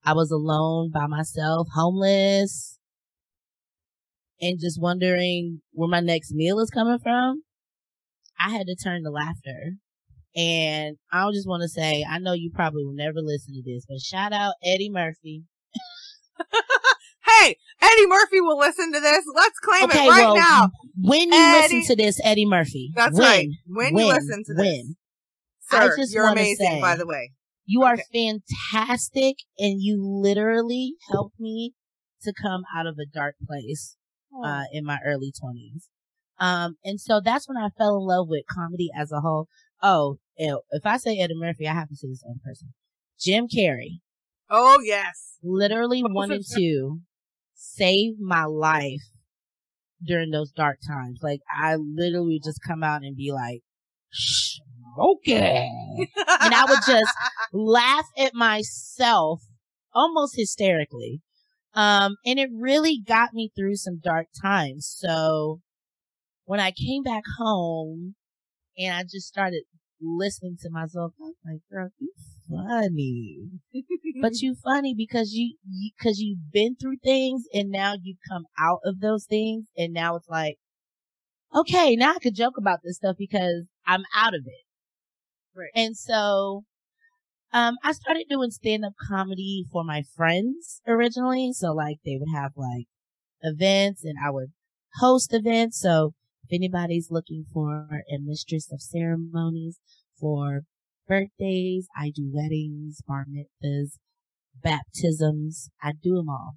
I was alone by myself, homeless, and just wondering where my next meal is coming from. I had to turn to laughter. And I just want to say, I know you probably will never listen to this, but shout out Eddie Murphy. hey, Eddie Murphy will listen to this. Let's claim okay, it right well, now. When you Eddie, listen to this, Eddie Murphy. That's when, right. When, when, you listen to this. When. Sir, you're amazing, say, by the way. You are fantastic and you literally helped me to come out of a dark place, uh, in my early twenties. Um, and so that's when I fell in love with comedy as a whole. Oh, if I say Eddie Murphy, I have to say this other person. Jim Carrey. Oh, yes. Literally wanted to save my life during those dark times. Like, I literally just come out and be like, okay. and I would just laugh at myself almost hysterically. Um, and it really got me through some dark times. So when I came back home and I just started listening to myself, I was like, girl, you funny. but you funny because you, you, cause you've been through things and now you've come out of those things. And now it's like, okay, now I could joke about this stuff because I'm out of it. Right. And so, um, I started doing stand up comedy for my friends originally. So like they would have like events and I would host events. So if anybody's looking for a mistress of ceremonies for birthdays, I do weddings, bar mitzvahs, baptisms. I do them all.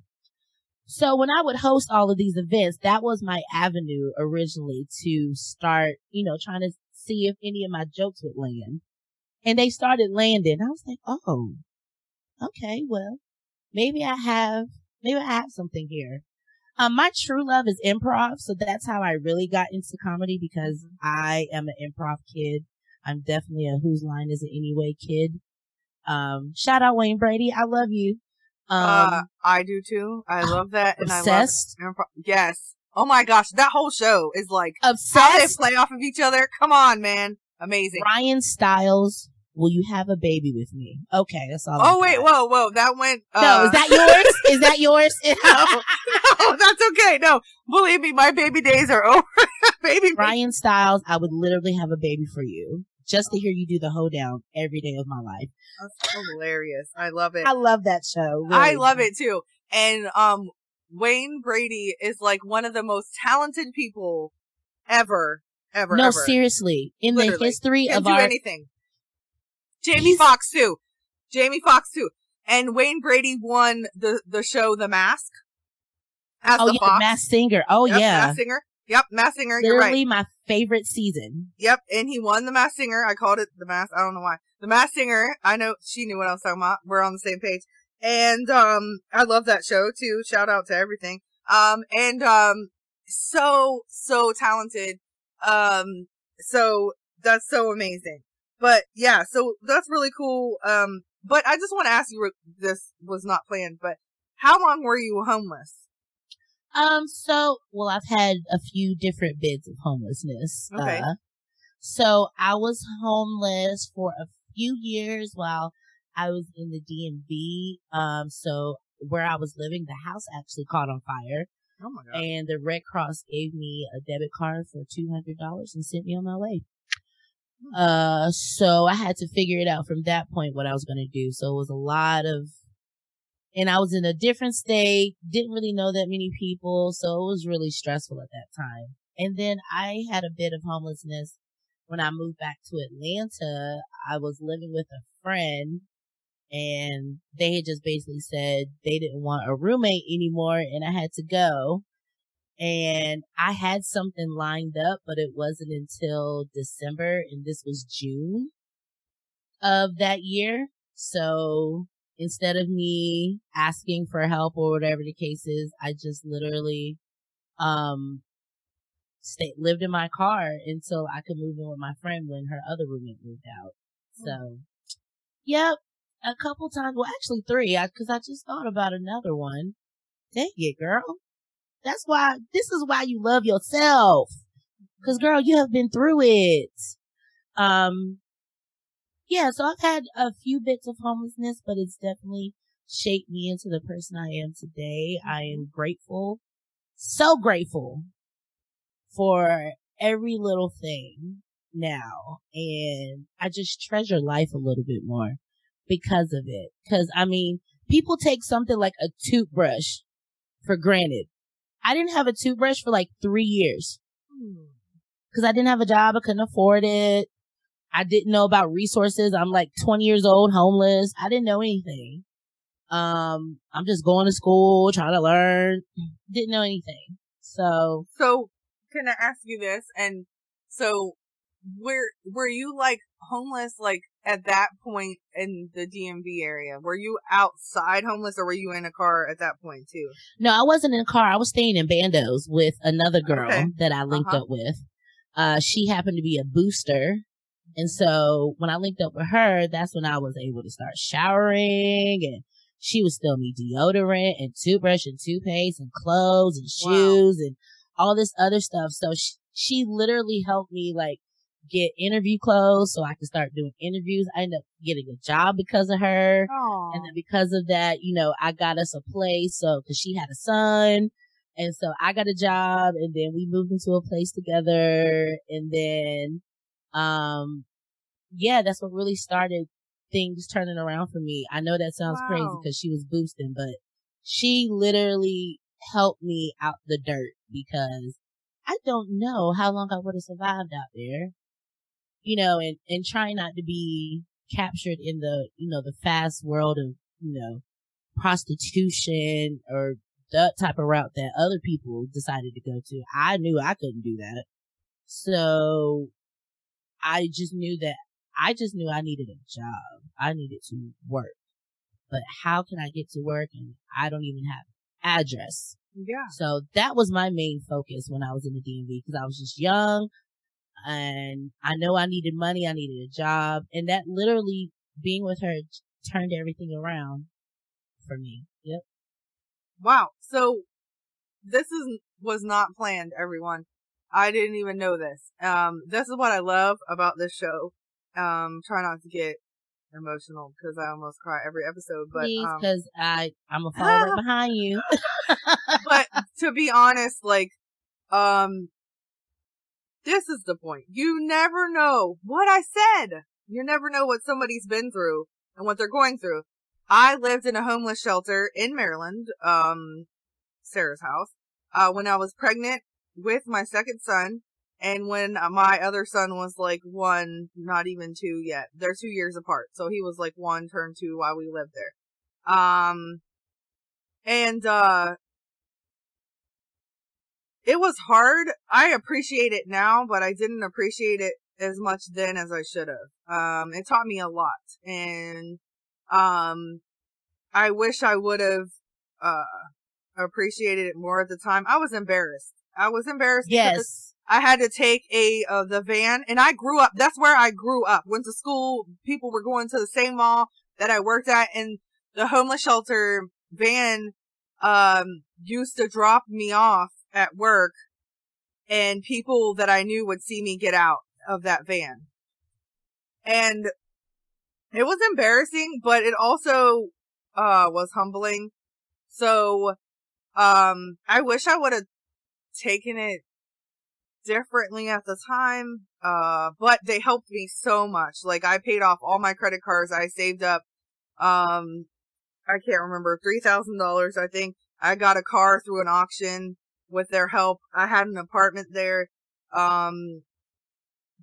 So when I would host all of these events, that was my avenue originally to start, you know, trying to see if any of my jokes would land. And they started landing. I was like, oh, okay, well, maybe I have, maybe I have something here. Um, my true love is improv. So that's how I really got into comedy because mm-hmm. I am an improv kid. I'm definitely a whose line is it anyway kid. Um, shout out Wayne Brady. I love you. Um, uh, I do too. I love that. Obsessed. And I love improv. Yes. Oh my gosh. That whole show is like obsessed. How they play off of each other. Come on, man. Amazing. Ryan Stiles Will you have a baby with me? Okay, that's all. Oh wait, whoa, whoa, that went. Uh... No, is that yours? is that yours? no, no, that's okay. No, believe me, my baby days are over. baby. Ryan Stiles, I would literally have a baby for you just to hear you do the hoedown every day of my life. That's hilarious. I love it. I love that show. Really. I love it too. And um, Wayne Brady is like one of the most talented people ever, ever. No, ever. seriously, in Literally. the history Can't of do our anything. Jamie Foxx too. Jamie Foxx too. And Wayne Brady won the the show The Mask. As oh the yeah, Masked Singer. Oh yep, yeah, Masked Singer. Yep, Masked Singer. Literally you're right. my favorite season. Yep, and he won the Masked Singer. I called it the Mask. I don't know why. The Masked Singer. I know she knew what I was talking about. We're on the same page. And um, I love that show too. Shout out to everything. Um, and um, so so talented. Um, so that's so amazing. But yeah, so that's really cool. Um, but I just want to ask you, this was not planned, but how long were you homeless? Um, so, well, I've had a few different bits of homelessness. Okay. Uh, so I was homeless for a few years while I was in the DMV. Um, so where I was living, the house actually caught on fire. Oh my God. And the Red Cross gave me a debit card for $200 and sent me on my way. Uh, so I had to figure it out from that point what I was going to do. So it was a lot of, and I was in a different state, didn't really know that many people. So it was really stressful at that time. And then I had a bit of homelessness when I moved back to Atlanta. I was living with a friend and they had just basically said they didn't want a roommate anymore and I had to go and I had something lined up, but it wasn't until December and this was June of that year. So instead of me asking for help or whatever the case is, I just literally, um, stayed, lived in my car until I could move in with my friend when her other roommate moved out. Hmm. So, yep, a couple times. Well, actually three, cause I just thought about another one. Dang it, girl. That's why, this is why you love yourself. Cause girl, you have been through it. Um, yeah, so I've had a few bits of homelessness, but it's definitely shaped me into the person I am today. I am grateful, so grateful for every little thing now. And I just treasure life a little bit more because of it. Cause I mean, people take something like a toothbrush for granted. I didn't have a toothbrush for like three years because I didn't have a job. I couldn't afford it. I didn't know about resources. I'm like 20 years old, homeless. I didn't know anything. Um, I'm just going to school, trying to learn. Didn't know anything. So, so can I ask you this? And so, were were you like homeless like at that point in the DMV area? Were you outside homeless, or were you in a car at that point too? No, I wasn't in a car. I was staying in Bandos with another girl Okay. that I linked Uh-huh. up with. Uh, she happened to be a booster. And so when I linked up with her, that's when I was able to start showering and she would steal me deodorant and toothbrush and toothpaste and clothes and Wow. shoes and all this other stuff. So she, she literally helped me like get interview clothes so I could start doing interviews. I ended up getting a job because of her. Oh, And then because of that, you know, I got us a place. So, cause she had a son. And so I got a job and then we moved into a place together. And then, um, yeah, that's what really started things turning around for me. I know that sounds crazy because she was boosting, but she literally helped me out the dirt because I don't know how long I would have survived out there. You know, and, and trying not to be captured in the, you know, the fast world of, you know, prostitution or that type of route that other people decided to go to. I knew I couldn't do that. So I just knew that I just knew I needed a job. I needed to work. But how can I get to work and I don't even have address? yeah. So that was my main focus when I was in the DMV because I was just young and I know I needed money. I needed a job and that literally being with her turned everything around for me. Yep. Wow. So this is was not planned, everyone. I didn't even know this. Um, this is what I love about this show. Um, try not to get emotional because I almost cry every episode, but Please, um, because I I'm a follow right behind you. but to be honest, like, um, this is the point. You never know what I said. You never know what somebody's been through and what they're going through. I lived in a homeless shelter in Maryland, um, Sarah's house, uh, when I was pregnant with my second son. And when my other son was like one, not even two yet. They're two years apart. So he was like one, turned two while we lived there. Um, and, uh, it was hard. I appreciate it now, but I didn't appreciate it as much then as I should have. Um, it taught me a lot and, um, I wish I would have, uh, appreciated it more at the time. I was embarrassed. I was embarrassed because yes. I had to take a, uh, the van and I grew up, that's where I grew up. Went to school. People were going to the same mall that I worked at and the homeless shelter van, um, used to drop me off at work and people that I knew would see me get out of that van. And it was embarrassing, but it also, uh, was humbling. So, um, I wish I would have taken it differently at the time. Uh, but they helped me so much. Like I paid off all my credit cards. I saved up, um, I can't remember, $3,000, I think. I got a car through an auction with their help. I had an apartment there. Um,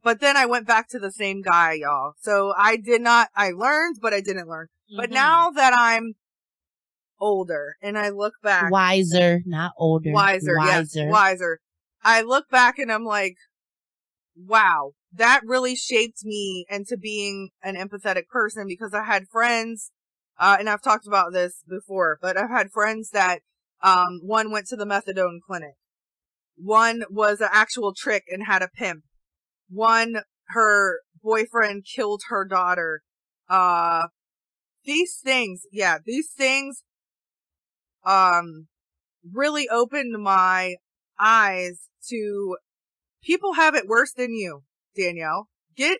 but then I went back to the same guy, y'all. So I did not, I learned, but I didn't learn. But Mhm. now that I'm older and I look back, wiser, not older. wiser, wiser. yes, wiser. I look back and I'm like, wow, that really shaped me into being an empathetic person because I had friends, uh, and I've talked about this before, but I've had friends that, um, one went to the methadone clinic. One was an actual trick and had a pimp. One, her boyfriend killed her daughter. Uh, these things, yeah, these things, um, really opened my eyes to people have it worse than you, Danielle. Get,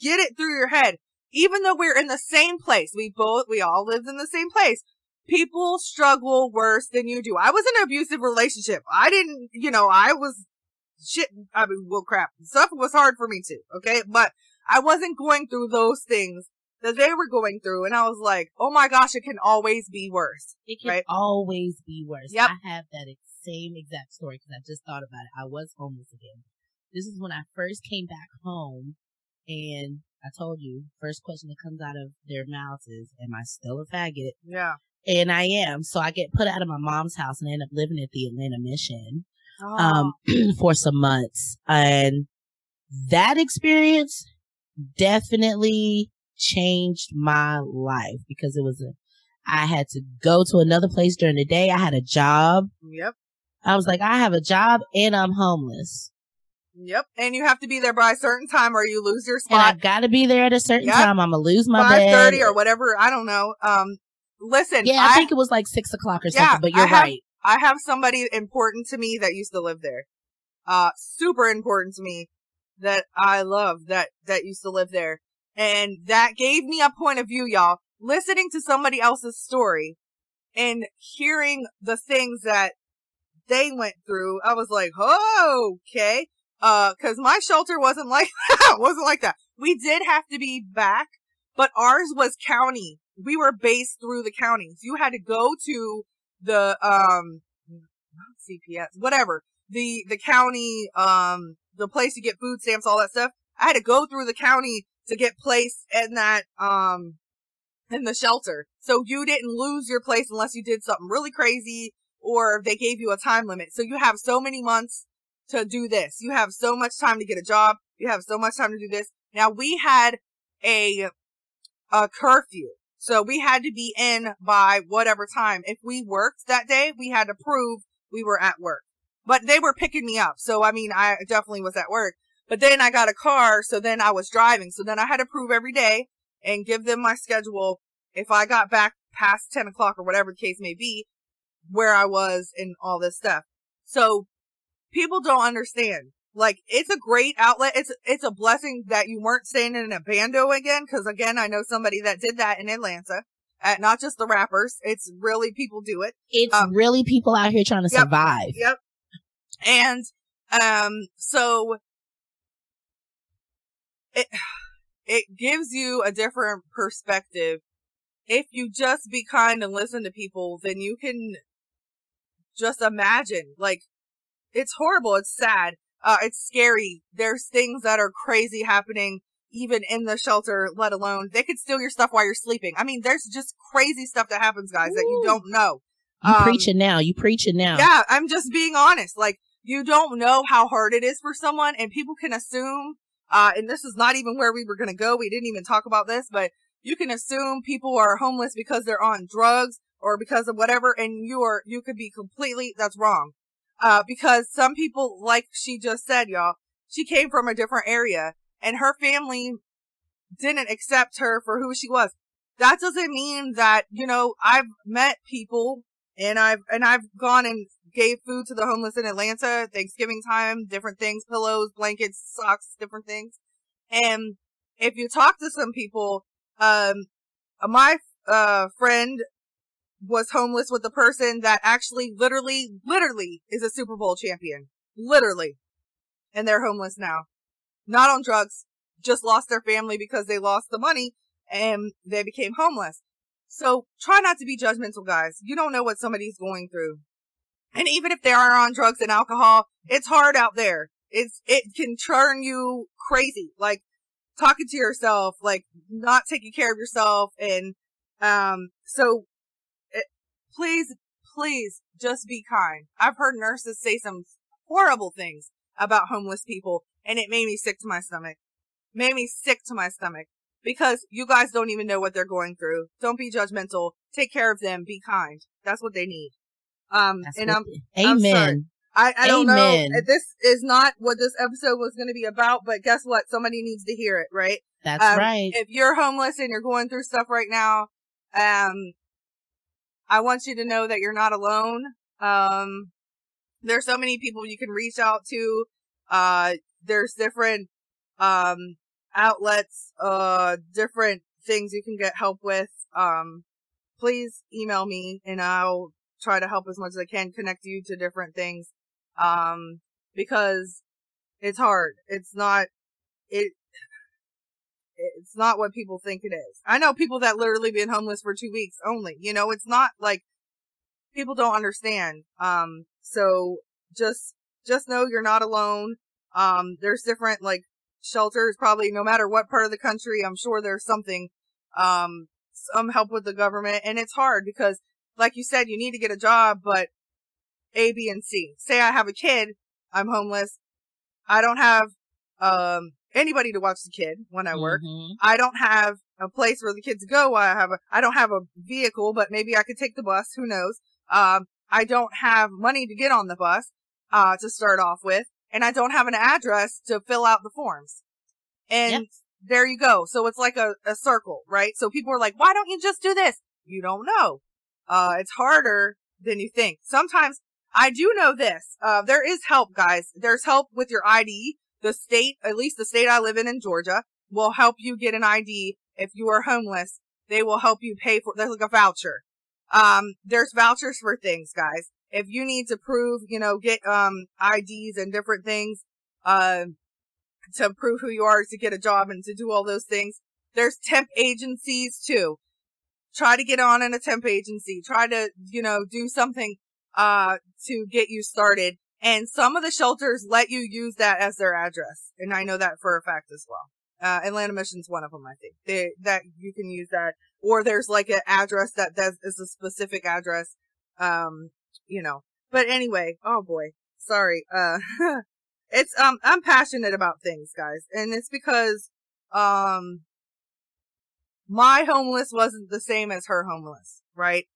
get it through your head. Even though we're in the same place, we both, we all lived in the same place. People struggle worse than you do. I was in an abusive relationship. I didn't, you know, I was shit. I mean, well, crap. Stuff was hard for me too. Okay. But I wasn't going through those things that they were going through. And I was like, oh my gosh, it can always be worse. It can Right. always be worse. Yep. I have that same exact story because I just thought about it. I was homeless again. This is when I first came back home and I told you, first question that comes out of their mouths is, am I still a faggot? Yeah. And I am. So I get put out of my mom's house and I end up living at the Atlanta Mission. Oh. um, for some months. And that experience definitely changed my life because it was a, I had to go to another place during the day. I had a job. Yep. I was like, I have a job and I'm homeless. Yep. And you have to be there by a certain time or you lose your And I spot. gotta be there at a certain Yep. time. I'm gonna lose my Five bed. thirty or whatever. I don't know. Um, listen. yeah, I, think it was like six o'clock or something, Yeah, but you're I have- right. I have somebody important to me that used to live there. Uh, super important to me that I love that, that used to live there. And that gave me a point of view, y'all. Listening to somebody else's story and hearing the things that they went through, I was like, oh, okay. Uh, cause my shelter wasn't like that. wasn't like that. We did have to be back, but ours was county. We were based through the counties. You had to go to the um CPS, whatever. The the county um the place you get food stamps, all that stuff. I had to go through the county to get placed in that um in the shelter. So you didn't lose your place unless you did something really crazy or they gave you a time limit. So you have so many months to do this. You have so much time to get a job. You have so much time to do this. Now we had a a curfew. So we had to be in by whatever time. If we worked that day, we had to prove we were at work. But they were picking me up. So I mean, I definitely was at work. But then I got a car, so then I was driving. So then I had to prove every day and give them my schedule if I got back past 10 o'clock or whatever the case may be, where I was and all this stuff. So people don't understand. Like, it's a great outlet. It's, it's a blessing that you weren't staying in a bando again. Cause again, I know somebody that did that in Atlanta. At not just the rappers. It's really people do it. It's um, really people out here trying to yep. survive. Yep. And, um, so it, it gives you a different perspective. If you just be kind and listen to people, then you can just imagine, like, it's horrible. It's sad. Uh, it's scary. There's things that are crazy happening even in the shelter, let alone they could steal your stuff while you're sleeping. I mean, there's just crazy stuff that happens, guys, that you don't know. You Um, preaching now. You preaching now. yeah, I'm just being honest. Like, you don't know how hard it is for someone, and people can assume, uh, and this is not even where we were gonna go. We didn't even talk about this, but you can assume people are homeless because they're on drugs or because of whatever, and you are, you could be completely, that's wrong. Uh, because some people, like she just said, y'all, she came from a different area, and her family didn't accept her for who she was. That doesn't mean that, you know, I've met people and I've and I've gone and gave food to the homeless in Atlanta, Thanksgiving time, different things, pillows, blankets, socks, different things. And if you talk to some people, um, my uh friend was homeless with a person that actually literally literally is a Super Bowl champion. Literally. And they're homeless now. Not on drugs, just lost their family because they lost the money and they became homeless. So try not to be judgmental, guys. You don't know what somebody's going through. And even if they are on drugs and alcohol, it's hard out there. It's, it can turn you crazy. Like talking to yourself, like not taking care of yourself. And, um, so please, please just be kind. I've heard nurses say some horrible things about homeless people and it made me sick to my stomach. Made me sick to my stomach because you guys don't even know what they're going through. Don't be judgmental. Take care of them. Be kind. That's what they need. Um, That's and I'm, the- I'm sorry. Amen. I, I don't Amen. know. This is not what this episode was going to be about, but guess what? Somebody needs to hear it, right? That's Um, right. If you're homeless and you're going through stuff right now, um, I want you to know that you're not alone. Um, there's so many people you can reach out to. Uh, there's different, um, outlets, uh, different things you can get help with. Um, please email me and I'll try to help as much as I can connect you to different things. Um, because it's hard. It's not, it, it's not what people think it is. I know people that literally been homeless for two weeks only. You know, it's not like people don't understand. Um, so just, just know you're not alone. Um, there's different like shelters probably no matter what part of the country. I'm sure there's something, um, some help with the government and it's hard because like you said, you need to get a job, but A, B, and C. Say I have a kid, I'm homeless. I don't have, um, anybody to watch the kid when I work. Mhm. I don't have a place where the kids go. I have a, I don't have a vehicle, but maybe I could take the bus. Who knows? Um, I don't have money to get on the bus, uh, to start off with. And I don't have an address to fill out the forms. And Yep. there you go. So it's like a, a circle, right? So people are like, why don't you just do this? You don't know. Uh, it's harder than you think. Sometimes I do know this. Uh, there is help, guys. There's help with your ID. The state, at least the state I live in in Georgia, will help you get an ID if you are homeless. They will help you pay for, there's like a voucher. Um, there's vouchers for things, guys. If you need to prove, you know, get, um, IDs and different things, um, to prove who you are to get a job and to do all those things. There's temp agencies too. Try to get on in a temp agency. Try to, you know, do something, uh, to get you started. And some of the shelters let you use that as their address. And I know that for a fact as well. Uh, Atlanta Mission's one of them, I think. They, that you can use that. Or there's like an address that does, is a specific address. Um, you know, but anyway, oh boy, sorry. Uh, it's, um, I'm passionate about things, guys. And it's because, um, my homeless wasn't the same as her homeless, right?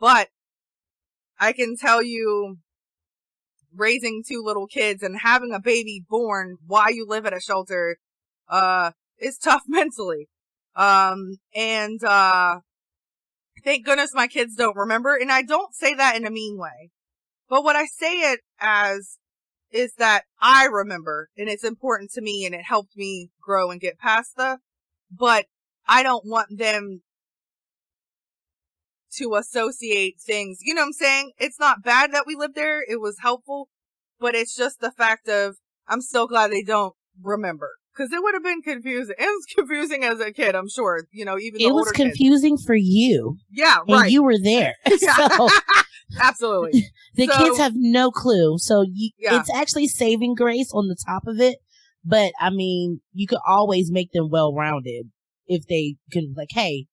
But I can tell you raising two little kids and having a baby born while you live at a shelter, uh, is tough mentally. Um, and, uh, thank goodness my kids don't remember. And I don't say that in a mean way, but what I say it as is that I remember and it's important to me and it helped me grow and get past the, but I don't want them to associate things. You know what I'm saying? It's not bad that we lived there. It was helpful, but it's just the fact of I'm so glad they don't remember because it would have been confusing. It was confusing as a kid, I'm sure. You know, even the It was older kids. confusing for you, Yeah, right. you were there. so Absolutely. the So- kids have no clue. So you, Yeah. it's actually saving grace on the top of it. But I mean, you could always make them well rounded if they can, like, hey,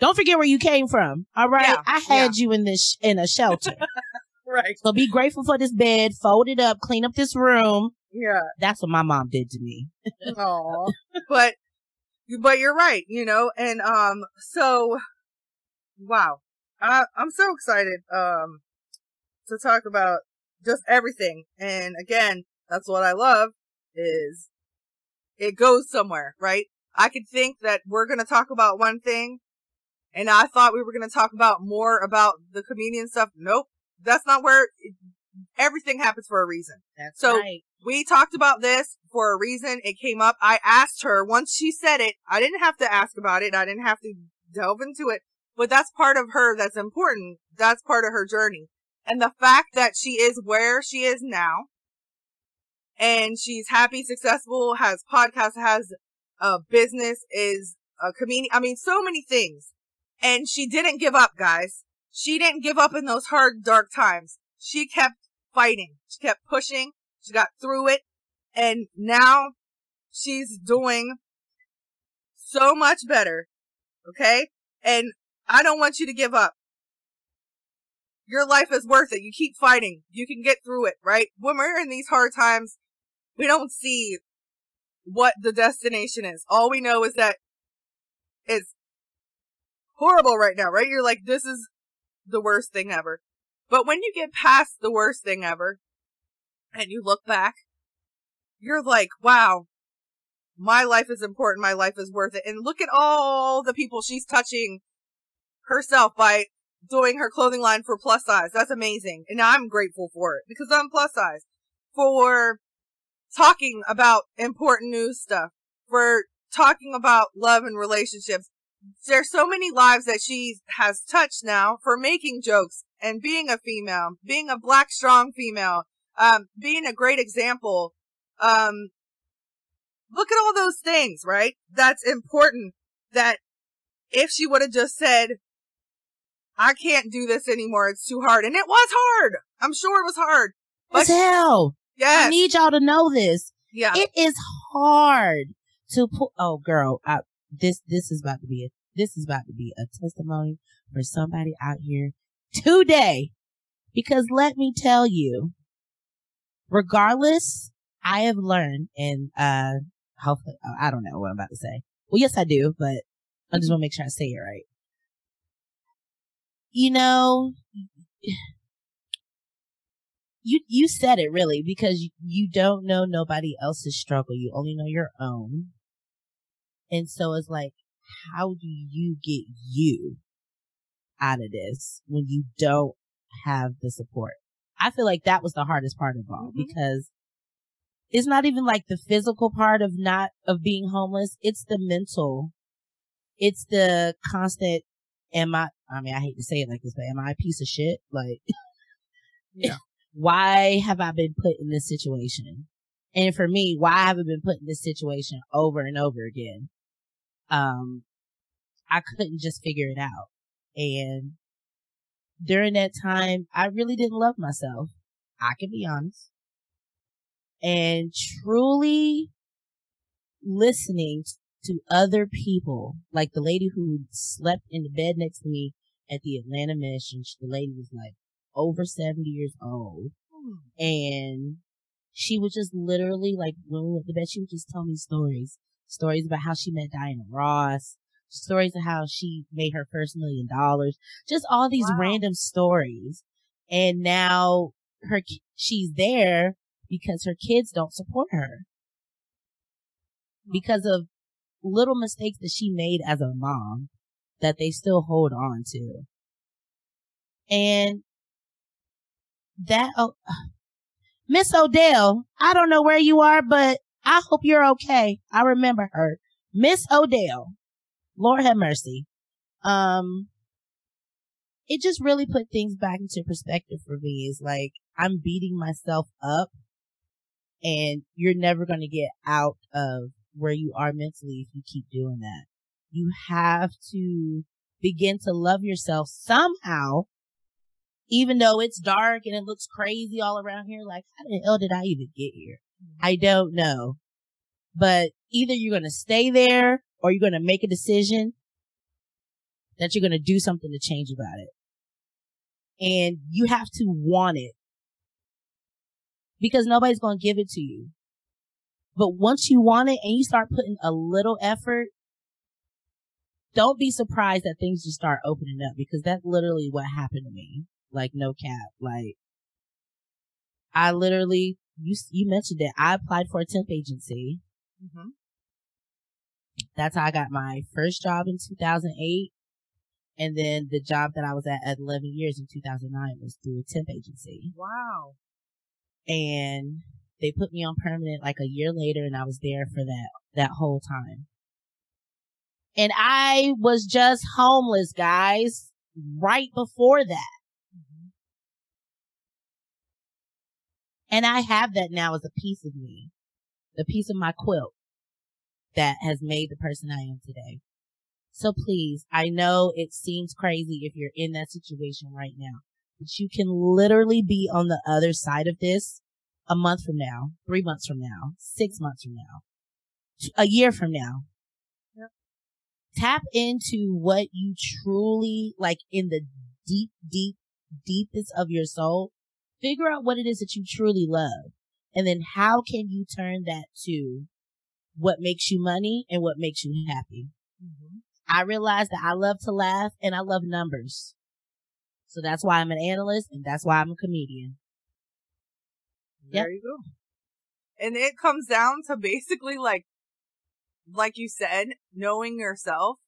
don't forget where you came from. All right. Yeah, I had you in this, in a shelter. Right. so be grateful for this bed, fold it up, clean up this room. Yeah. That's what my mom did to me. Aw. but, but you're right, you know, and, um, so, wow. I, I'm so excited, um, to talk about just everything. And again, that's what I love is it goes somewhere, right? I could think that we're going to talk about one thing and I thought we were going to talk about more about the comedian stuff. Nope. That's not where everything happens for a reason. That's So- right. We talked about this for a reason. It came up. I asked her once she said it. I didn't have to ask about it. I didn't have to delve into it, but that's part of her that's important. That's part of her journey. And the fact that she is where she is now and she's happy, successful, has podcasts, has a business, is a comedian. I mean, so many things. And she didn't give up, guys. She didn't give up in those hard, dark times. She kept fighting. She kept pushing. She got through it. And now she's doing so much better. Okay. And I don't want you to give up. Your life is worth it. You keep fighting. You can get through it, right? When we're in these hard times, we don't see what the destination is. All we know is that it's horrible right now, right? You're like, this is the worst thing ever. But when you get past the worst thing ever and you look back, you're like, wow, my life is important. My life is worth it. And look at all the people she's touching herself by doing her clothing line for plus size. That's amazing. And I'm grateful for it because I'm plus size for talking about important news stuff, for talking about love and relationships. There's so many lives that she has touched now for making jokes and being a female, being a black strong female, um, being a great example. Um, look at all those things, right? That's important that if she would have just said, I can't do this anymore. It's too hard. And it was hard. I'm sure it was hard. But As hell. Yeah. I need y'all to know this. yeah. It is hard to put, Oh, girl, I, this this is about to be a this is about to be a testimony for somebody out here today Because let me tell you, regardless, I have learned and, uh, hopefully, I don't know what I'm about to say. Well, yes, I do, but I just want to make sure I say it right. You know, you you said it really because you don't know nobody else's struggle. You only know your own. And so it's like, how do you get you out of this when you don't have the support? I feel like that was the hardest part of all mm-hmm. because it's not even like the physical part of not, of being homeless. It's the mental. It's the constant, am I, I mean, I hate to say it like this, but am I a piece of shit? Like, yeah. why have I been put in this situation? And for me, why have I been put in this situation over and over again? Um, I couldn't just figure it out. And during that time, I really didn't love myself. I can be honest. And truly listening to other people, like the lady who slept in the bed next to me at the Atlanta Mission, the lady was like over 70 years old. And she would just literally, like, when we went to bed, she would just tell me stories. Stories about how she met Diana Ross, stories of how she made her first million dollars, just all these wow. random stories. And now her, she's there because her kids don't support her because of little mistakes that she made as a mom that they still hold on to. And that, oh, Miss Odell, I don't know where you are, but I hope you're okay. I remember her. Miss Odell. Lord have mercy. Um, it just really put things back into perspective for me. It's like I'm beating myself up and you're never going to get out of where you are mentally if you keep doing that. You have to begin to love yourself somehow, even though it's dark and it looks crazy all around here. Like, how the hell did I even get here? I don't know. But either you're going to stay there or you're going to make a decision that you're going to do something to change about it. And you have to want it because nobody's going to give it to you. But once you want it and you start putting a little effort, don't be surprised that things just start opening up because that's literally what happened to me. Like no cap. Like I literally, you, you mentioned it. I applied for a temp agency. Mm-hmm. That's how I got my first job in 2008. And then the job that I was at at 11 years in 2009 was through a temp agency. Wow and they put me on permanent like a year later and I was there for that, that whole time. And I was just homeless, guys, right before that. And I have that now as a piece of me, the piece of my quilt that has made the person I am today. So please, I know it seems crazy if you're in that situation right now but you can literally be on the other side of this a month from now, three months from now, six months from now, a year from now. Yep. Tap into what you truly like in the deep, deep, deepest of your soul. Figure out what it is that you truly love. And then how can you turn that to what makes you money and what makes you happy? Mm-hmm. I realized that I love to laugh and I love numbers. So that's why I'm an analyst and that's why I'm a comedian. There yep. you go. And it comes down to basically like, like you said, knowing yourself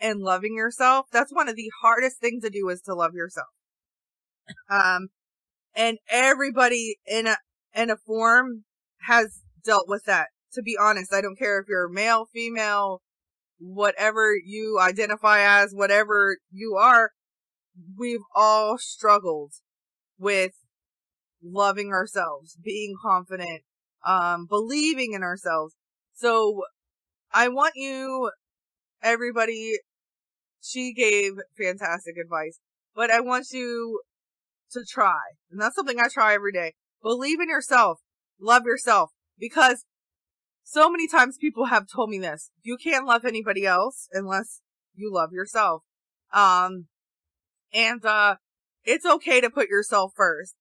and loving yourself. That's one of the hardest things to do is to love yourself. Um, and everybody in a, in a form has dealt with that. To be honest, I don't care if you're male, female, whatever you identify as, whatever you are, we've all struggled with loving ourselves, being confident, um, believing in ourselves. So I want you, everybody, she gave fantastic advice, but I want you to try. And that's something I try every day. Believe in yourself. Love yourself because so many times people have told me this. You can't love anybody else unless you love yourself. Um, and, uh, it's okay to put yourself first.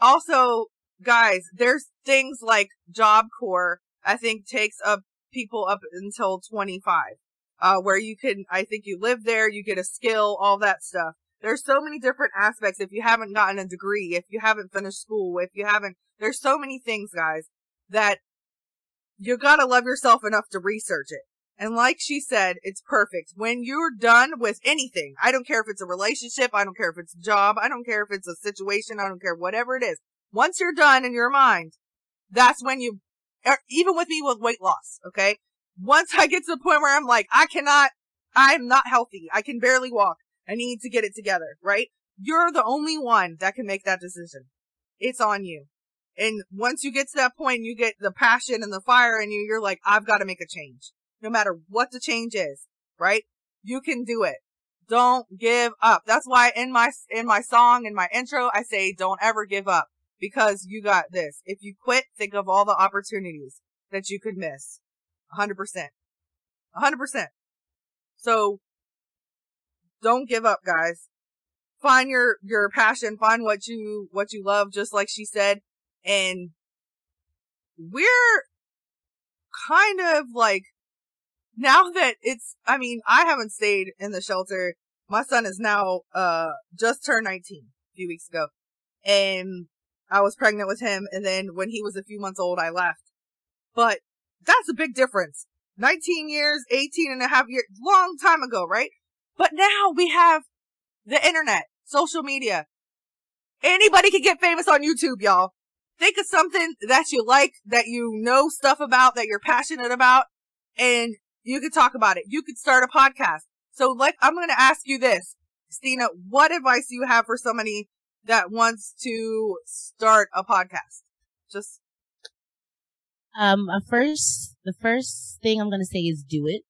Also, guys, there's things like Job Corps, I think takes up people up until 25, uh, where you can, I think you live there, you get a skill, all that stuff. There's so many different aspects. If you haven't gotten a degree, if you haven't finished school, if you haven't, there's so many things, guys, that you gotta love yourself enough to research it. And like she said, it's perfect. When you're done with anything, I don't care if it's a relationship, I don't care if it's a job, I don't care if it's a situation, I don't care whatever it is. Once you're done in your mind, that's when you, er, even with me with weight loss, okay? Once I get to the point where I'm like, I cannot, I'm not healthy. I can barely walk. I need to get it together, right? You're the only one that can make that decision. It's on you. And once you get to that point, you get the passion and the fire in you, you're like, I've got to make a change no matter what the change is, right? You can do it. Don't give up. That's why in my, in my song, in my intro, I say, don't ever give up because you got this. If you quit, think of all the opportunities that you could miss. 100%. 100%. So don't give up, guys. Find your, your passion, find what you, what you love, just like she said. And we're kind of like now that it's, I mean, I haven't stayed in the shelter. My son is now, uh, just turned 19 a few weeks ago. And I was pregnant with him. And then when he was a few months old, I left. But that's a big difference. 19 years, 18 and a half years, long time ago, right? But now we have the internet, social media. Anybody can get famous on YouTube, y'all. Think of something that you like, that you know stuff about, that you're passionate about, and you could talk about it. You could start a podcast. So like, I'm going to ask you this, Stina, what advice do you have for somebody that wants to start a podcast? Just. Um, first, the first thing I'm going to say is do it.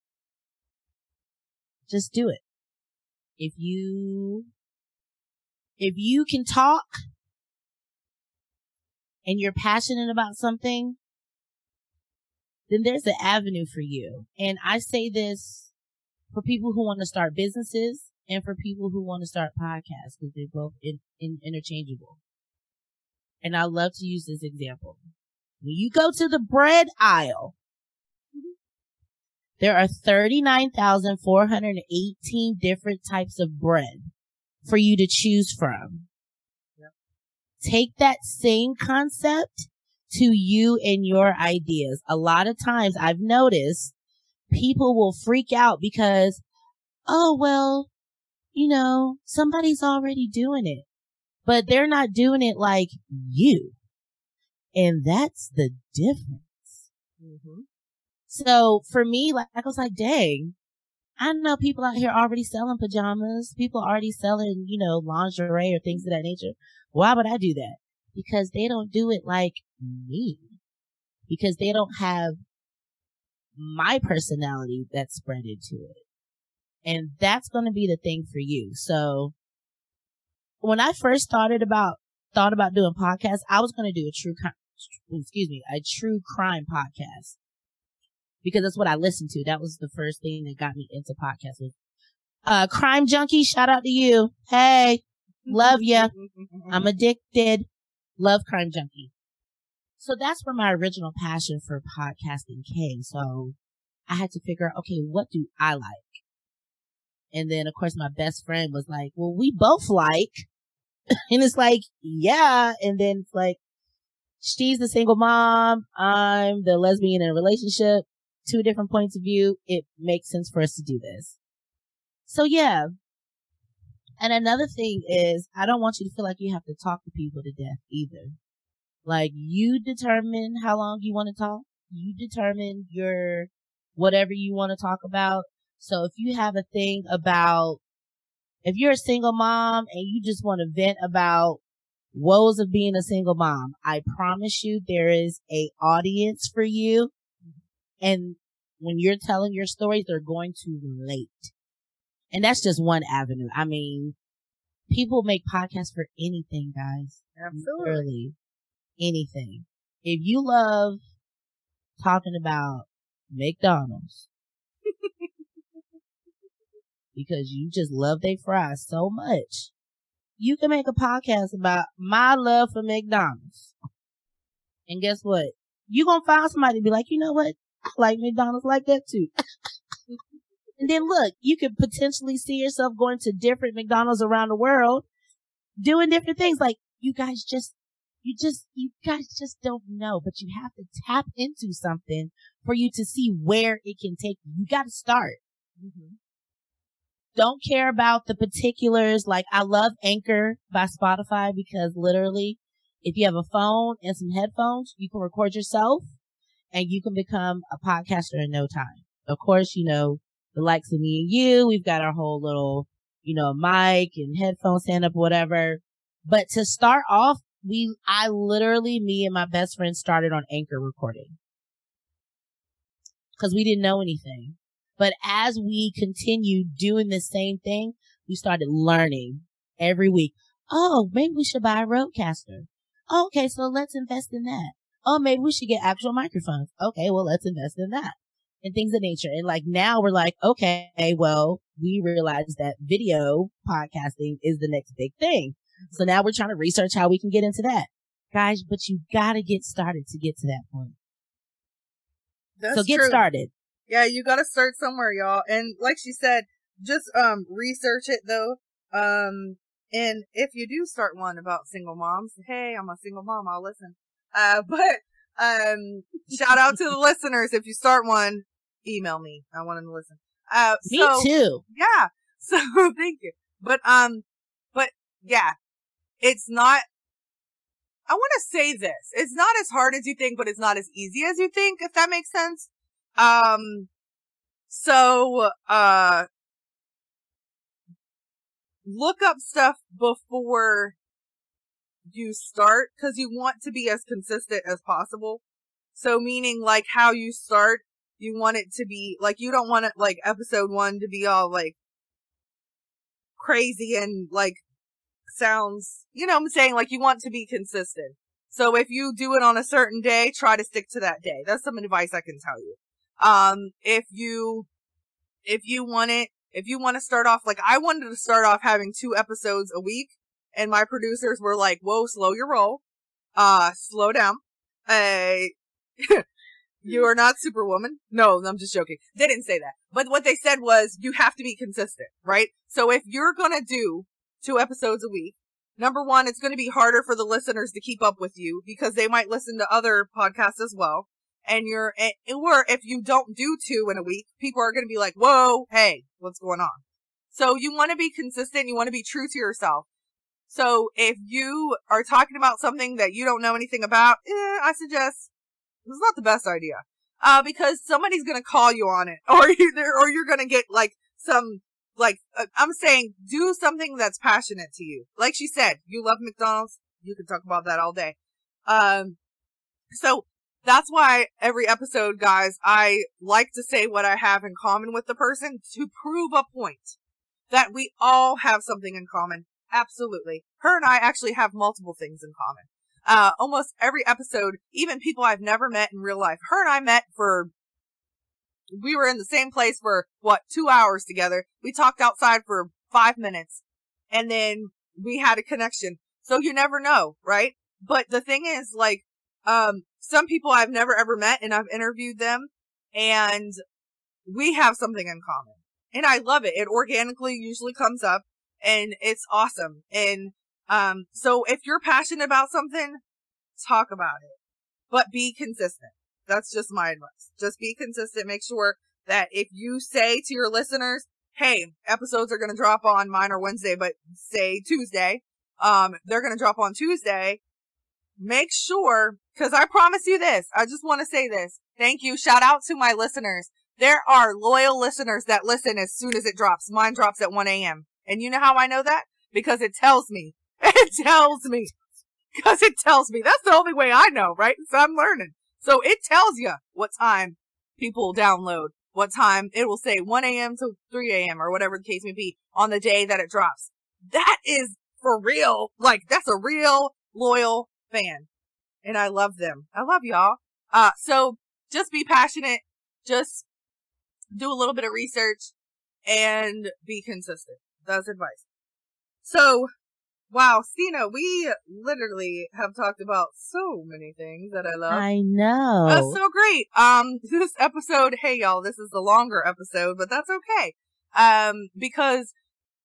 Just do it. If you, if you can talk and you're passionate about something, then there's an avenue for you. And I say this for people who want to start businesses and for people who want to start podcasts because they're both in, in, interchangeable. And I love to use this example. When you go to the bread aisle, there are 39,418 different types of bread for you to choose from. Yep. Take that same concept to you and your ideas. A lot of times I've noticed people will freak out because, oh, well, you know, somebody's already doing it, but they're not doing it like you. And that's the difference. Mm-hmm. So for me, like, I was like, dang, I know people out here already selling pajamas. People already selling, you know, lingerie or things of that nature. Why would I do that? Because they don't do it like me because they don't have my personality that's spread into it. And that's going to be the thing for you. So when I first started about, thought about doing podcasts, I was going to do a true, excuse me, a true crime podcast because that's what I listened to. That was the first thing that got me into podcasting. Uh, crime junkie, shout out to you. Hey, love ya. I'm addicted. Love crime junkie. So that's where my original passion for podcasting came. So I had to figure out, okay, what do I like? And then of course my best friend was like, well, we both like, and it's like, yeah. And then it's like, she's the single mom. I'm the lesbian in a relationship. Two different points of view. It makes sense for us to do this. So yeah. And another thing is I don't want you to feel like you have to talk to people to death either. Like you determine how long you want to talk. You determine your whatever you want to talk about. So if you have a thing about, if you're a single mom and you just want to vent about woes of being a single mom, I promise you there is a audience for you. And when you're telling your stories, they're going to relate. And that's just one avenue. I mean, people make podcasts for anything, guys. Absolutely. Literally anything. If you love talking about McDonald's because you just love their fries so much, you can make a podcast about my love for McDonald's. And guess what? You're going to find somebody to be like, you know what? Like McDonald's like that too. and then look, you could potentially see yourself going to different McDonald's around the world doing different things. Like you guys just, you just, you guys just don't know, but you have to tap into something for you to see where it can take you. You got to start. Mm-hmm. Don't care about the particulars. Like I love Anchor by Spotify because literally if you have a phone and some headphones, you can record yourself and you can become a podcaster in no time. Of course, you know, the likes of me and you, we've got our whole little, you know, mic and headphone stand up, whatever. But to start off, we, I literally, me and my best friend started on anchor recording because we didn't know anything. But as we continued doing the same thing, we started learning every week. Oh, maybe we should buy a RODECaster. Okay, so let's invest in that. Oh, maybe we should get actual microphones. Okay, well, let's invest in that and things of nature. And like now we're like, okay, well, we realize that video podcasting is the next big thing. So now we're trying to research how we can get into that. Guys, but you gotta get started to get to that point. That's so get true. started. Yeah, you gotta start somewhere, y'all. And like she said, just um research it though. Um and if you do start one about single moms, hey, I'm a single mom, I'll listen. Uh, but, um, shout out to the listeners. If you start one, email me. I want to listen. Uh, me so, too. Yeah. So thank you. But, um, but yeah, it's not, I want to say this. It's not as hard as you think, but it's not as easy as you think, if that makes sense. Um, so, uh, look up stuff before you start because you want to be as consistent as possible. So meaning like how you start, you want it to be like you don't want it like episode one to be all like crazy and like sounds, you know I'm saying? Like you want to be consistent. So if you do it on a certain day, try to stick to that day. That's some advice I can tell you. Um, if you, if you want it if you want to start off, like I wanted to start off having two episodes a week and my producers were like, whoa, slow your roll. Uh, slow down. Uh, you are not superwoman. No, I'm just joking. They didn't say that. But what they said was you have to be consistent, right? So if you're to do two episodes a week, number one, it's to be harder for the listeners to keep up with you because they might listen to other podcasts as well and you're, or if you don't do two in a week, people are going to be like, whoa, hey, what's going on? So you want to be consistent. You want to be true to yourself. So if you are talking about something that you don't know anything about, eh, I suggest it's not the best idea. Uh, because somebody's to call you on it or you or you're to get like some, like, uh, I'm saying do something that's passionate to you. Like she said, you love McDonald's. You can talk about that all day. Um, so that's why every episode, guys, I like to say what I have in common with the person to prove a point that we all have something in common. Absolutely. Her and I actually have multiple things in common. Uh, almost every episode, even people I've never met in real life, her and I met for, we were in the same place for what, two hours together. We talked outside for five minutes and then we had a connection. So you never know, right? But the thing is, like, um, some people I've never ever met and I've interviewed them and we have something in common. And I love it. It organically usually comes up and it's awesome. And um so if you're passionate about something, talk about it. But be consistent. That's just my advice. Just be consistent. Make sure that if you say to your listeners, hey, episodes are going to drop on mine or Wednesday, but say Tuesday, um, they're going to drop on Tuesday make sure, cause I promise you this, I just want to say this. Thank you. Shout out to my listeners. There are loyal listeners that listen as soon as it drops. Mine drops at 1 a.m. And you know how I know that? Because it tells me. It tells me. Because it tells me. That's the only way I know, right? So I'm learning. So it tells you what time people download, what time it will say 1 a.m. to 3 a.m. or whatever the case may be on the day that it drops. That is for real. Like that's a real loyal fan and I love them. I love y'all. Uh, so just be passionate. Just do a little bit of research and be consistent. That's advice. So Wow, Stina, we literally have talked about so many things that I love. I know. That's so great. Um, this episode, hey y'all, this is the longer episode, but that's okay. Um, because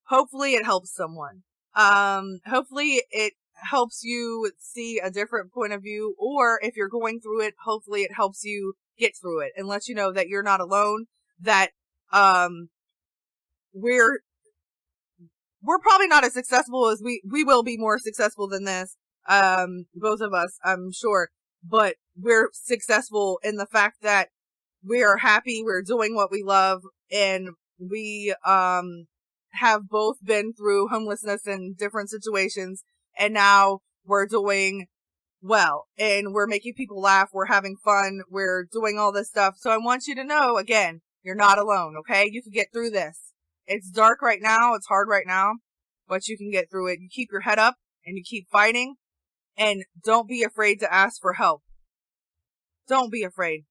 hopefully it helps someone. Um, hopefully it helps you see a different point of view, or if you're going through it, hopefully it helps you get through it and let you know that you're not alone, that, um, we're, we're probably not as successful as we, we will be more successful than this. Um, both of us, I'm sure, but we're successful in the fact that we are happy, we're doing what we love, and we, um, have both been through homelessness in different situations and now we're doing well and we're making people laugh. We're having fun. We're doing all this stuff. So I want you to know again, you're not alone. Okay. You can get through this. It's dark right now. It's hard right now, but you can get through it. You keep your head up and you keep fighting and don't be afraid to ask for help. Don't be afraid.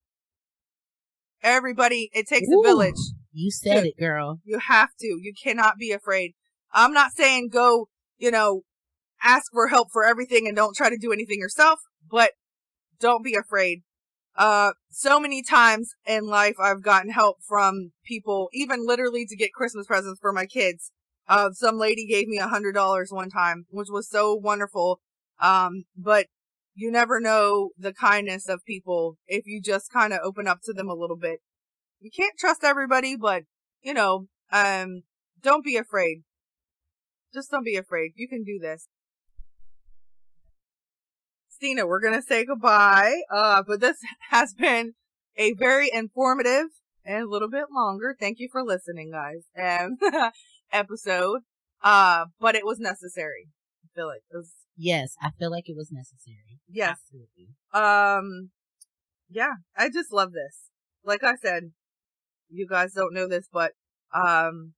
Everybody, it takes Ooh, a village. You said it, girl. You have to. You cannot be afraid. I'm not saying go, you know, ask for help for everything and don't try to do anything yourself, but don't be afraid. Uh, so many times in life I've gotten help from people, even literally to get Christmas presents for my kids. Uh, some lady gave me a hundred dollars one time, which was so wonderful. Um, but you never know the kindness of people if you just kind of open up to them a little bit. You can't trust everybody, but you know, um, don't be afraid. Just don't be afraid. You can do this. Stina, we're going to say goodbye. Uh, but this has been a very informative and a little bit longer. Thank you for listening, guys. And episode. Uh, but it was necessary. I feel like it was. Yes, I feel like it was necessary. Yes. Absolutely. Um, yeah, I just love this. Like I said, you guys don't know this, but, um,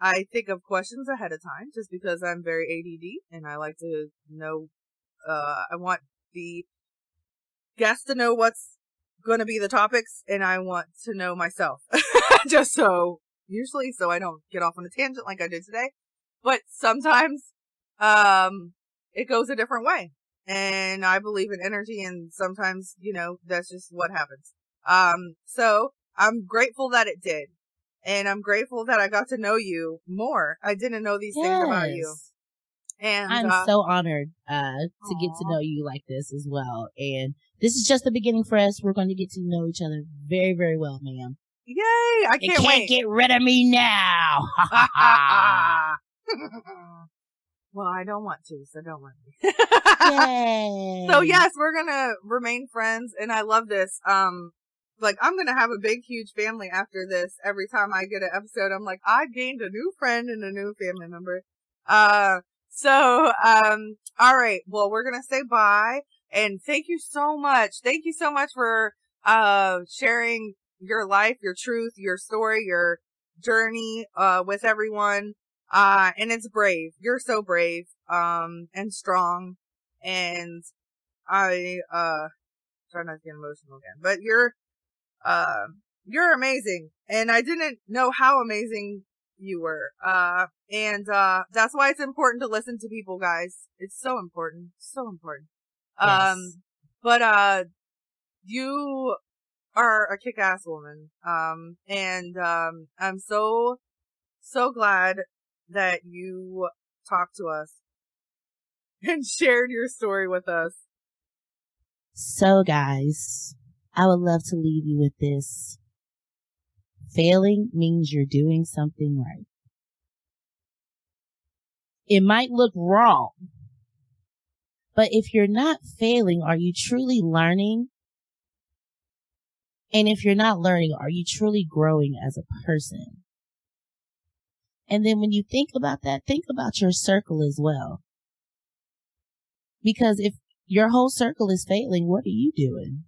I think of questions ahead of time just because I'm very ADD and I like to know uh, I want the guests to know what's going to be the topics, and I want to know myself, just so usually so I don't get off on a tangent like I did today. But sometimes, um, it goes a different way, and I believe in energy, and sometimes you know that's just what happens. Um, so I'm grateful that it did. And I'm grateful that I got to know you more. I didn't know these yes. things about you. And I'm uh, so honored uh, to get to know you like this as well. And this is just the beginning for us. We're going to get to know each other very, very well, ma'am. Yay! I can't, can't wait. get rid of me now. well, I don't want to, so don't worry. Yay. So yes, we're gonna remain friends, and I love this. Um, like I'm gonna have a big, huge family after this. Every time I get an episode, I'm like, I gained a new friend and a new family member. Uh, so, um, all right. Well, we're going to say bye and thank you so much. Thank you so much for, uh, sharing your life, your truth, your story, your journey, uh, with everyone. Uh, and it's brave. You're so brave, um, and strong. And I, uh, try not to get emotional again, but you're, uh, you're amazing. And I didn't know how amazing you were. Uh, and, uh, that's why it's important to listen to people, guys. It's so important. So important. Yes. Um, but, uh, you are a kick-ass woman. Um, and, um, I'm so, so glad that you talked to us and shared your story with us. So guys, I would love to leave you with this. Failing means you're doing something right. It might look wrong, but if you're not failing, are you truly learning? And if you're not learning, are you truly growing as a person? And then when you think about that, think about your circle as well. Because if your whole circle is failing, what are you doing?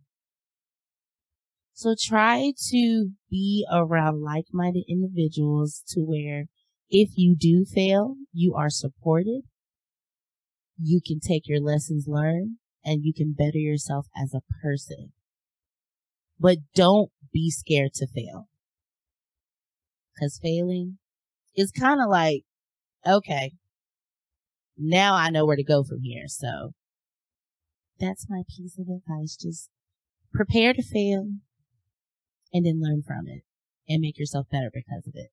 So try to be around like-minded individuals to where if you do fail, you are supported. You can take your lessons learned and you can better yourself as a person. But don't be scared to fail. Cause failing is kind of like, okay, now I know where to go from here. So that's my piece of advice. Just prepare to fail and then learn from it and make yourself better because of it.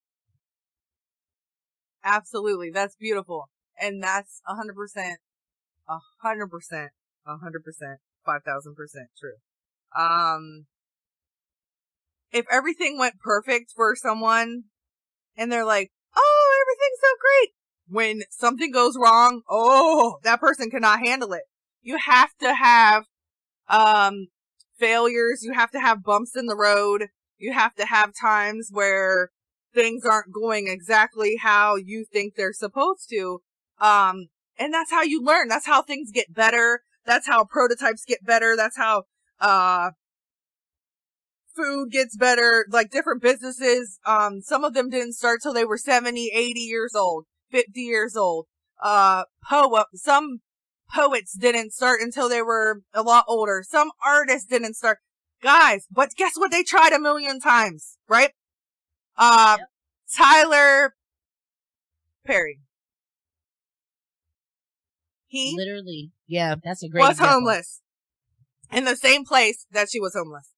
Absolutely. That's beautiful. And that's a hundred percent, a hundred percent, a hundred percent, five thousand percent true. Um, if everything went perfect for someone and they're like, Oh, everything's so great. When something goes wrong, oh, that person cannot handle it. You have to have, um, failures. You have to have bumps in the road. You have to have times where things aren't going exactly how you think they're supposed to. Um, and that's how you learn. That's how things get better. That's how prototypes get better. That's how, uh, food gets better. Like different businesses, um, some of them didn't start till they were 70, 80 years old, 50 years old. Uh, poet, some poets didn't start until they were a lot older. Some artists didn't start. Guys, but guess what? They tried a million times, right? Uh, yep. Tyler Perry. He literally, yeah, that's a great. Was example. homeless in the same place that she was homeless.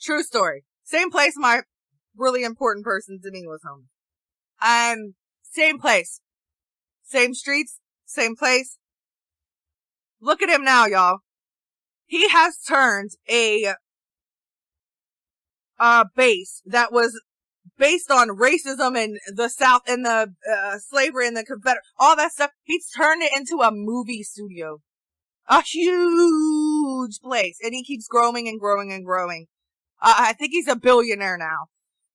True story. Same place my really important person to me was homeless. Um, same place, same streets, same place. Look at him now, y'all. He has turned a uh base that was based on racism and the South and the uh, slavery and the Confederate, all that stuff. He's turned it into a movie studio, a huge place, and he keeps growing and growing and growing. Uh, I think he's a billionaire now,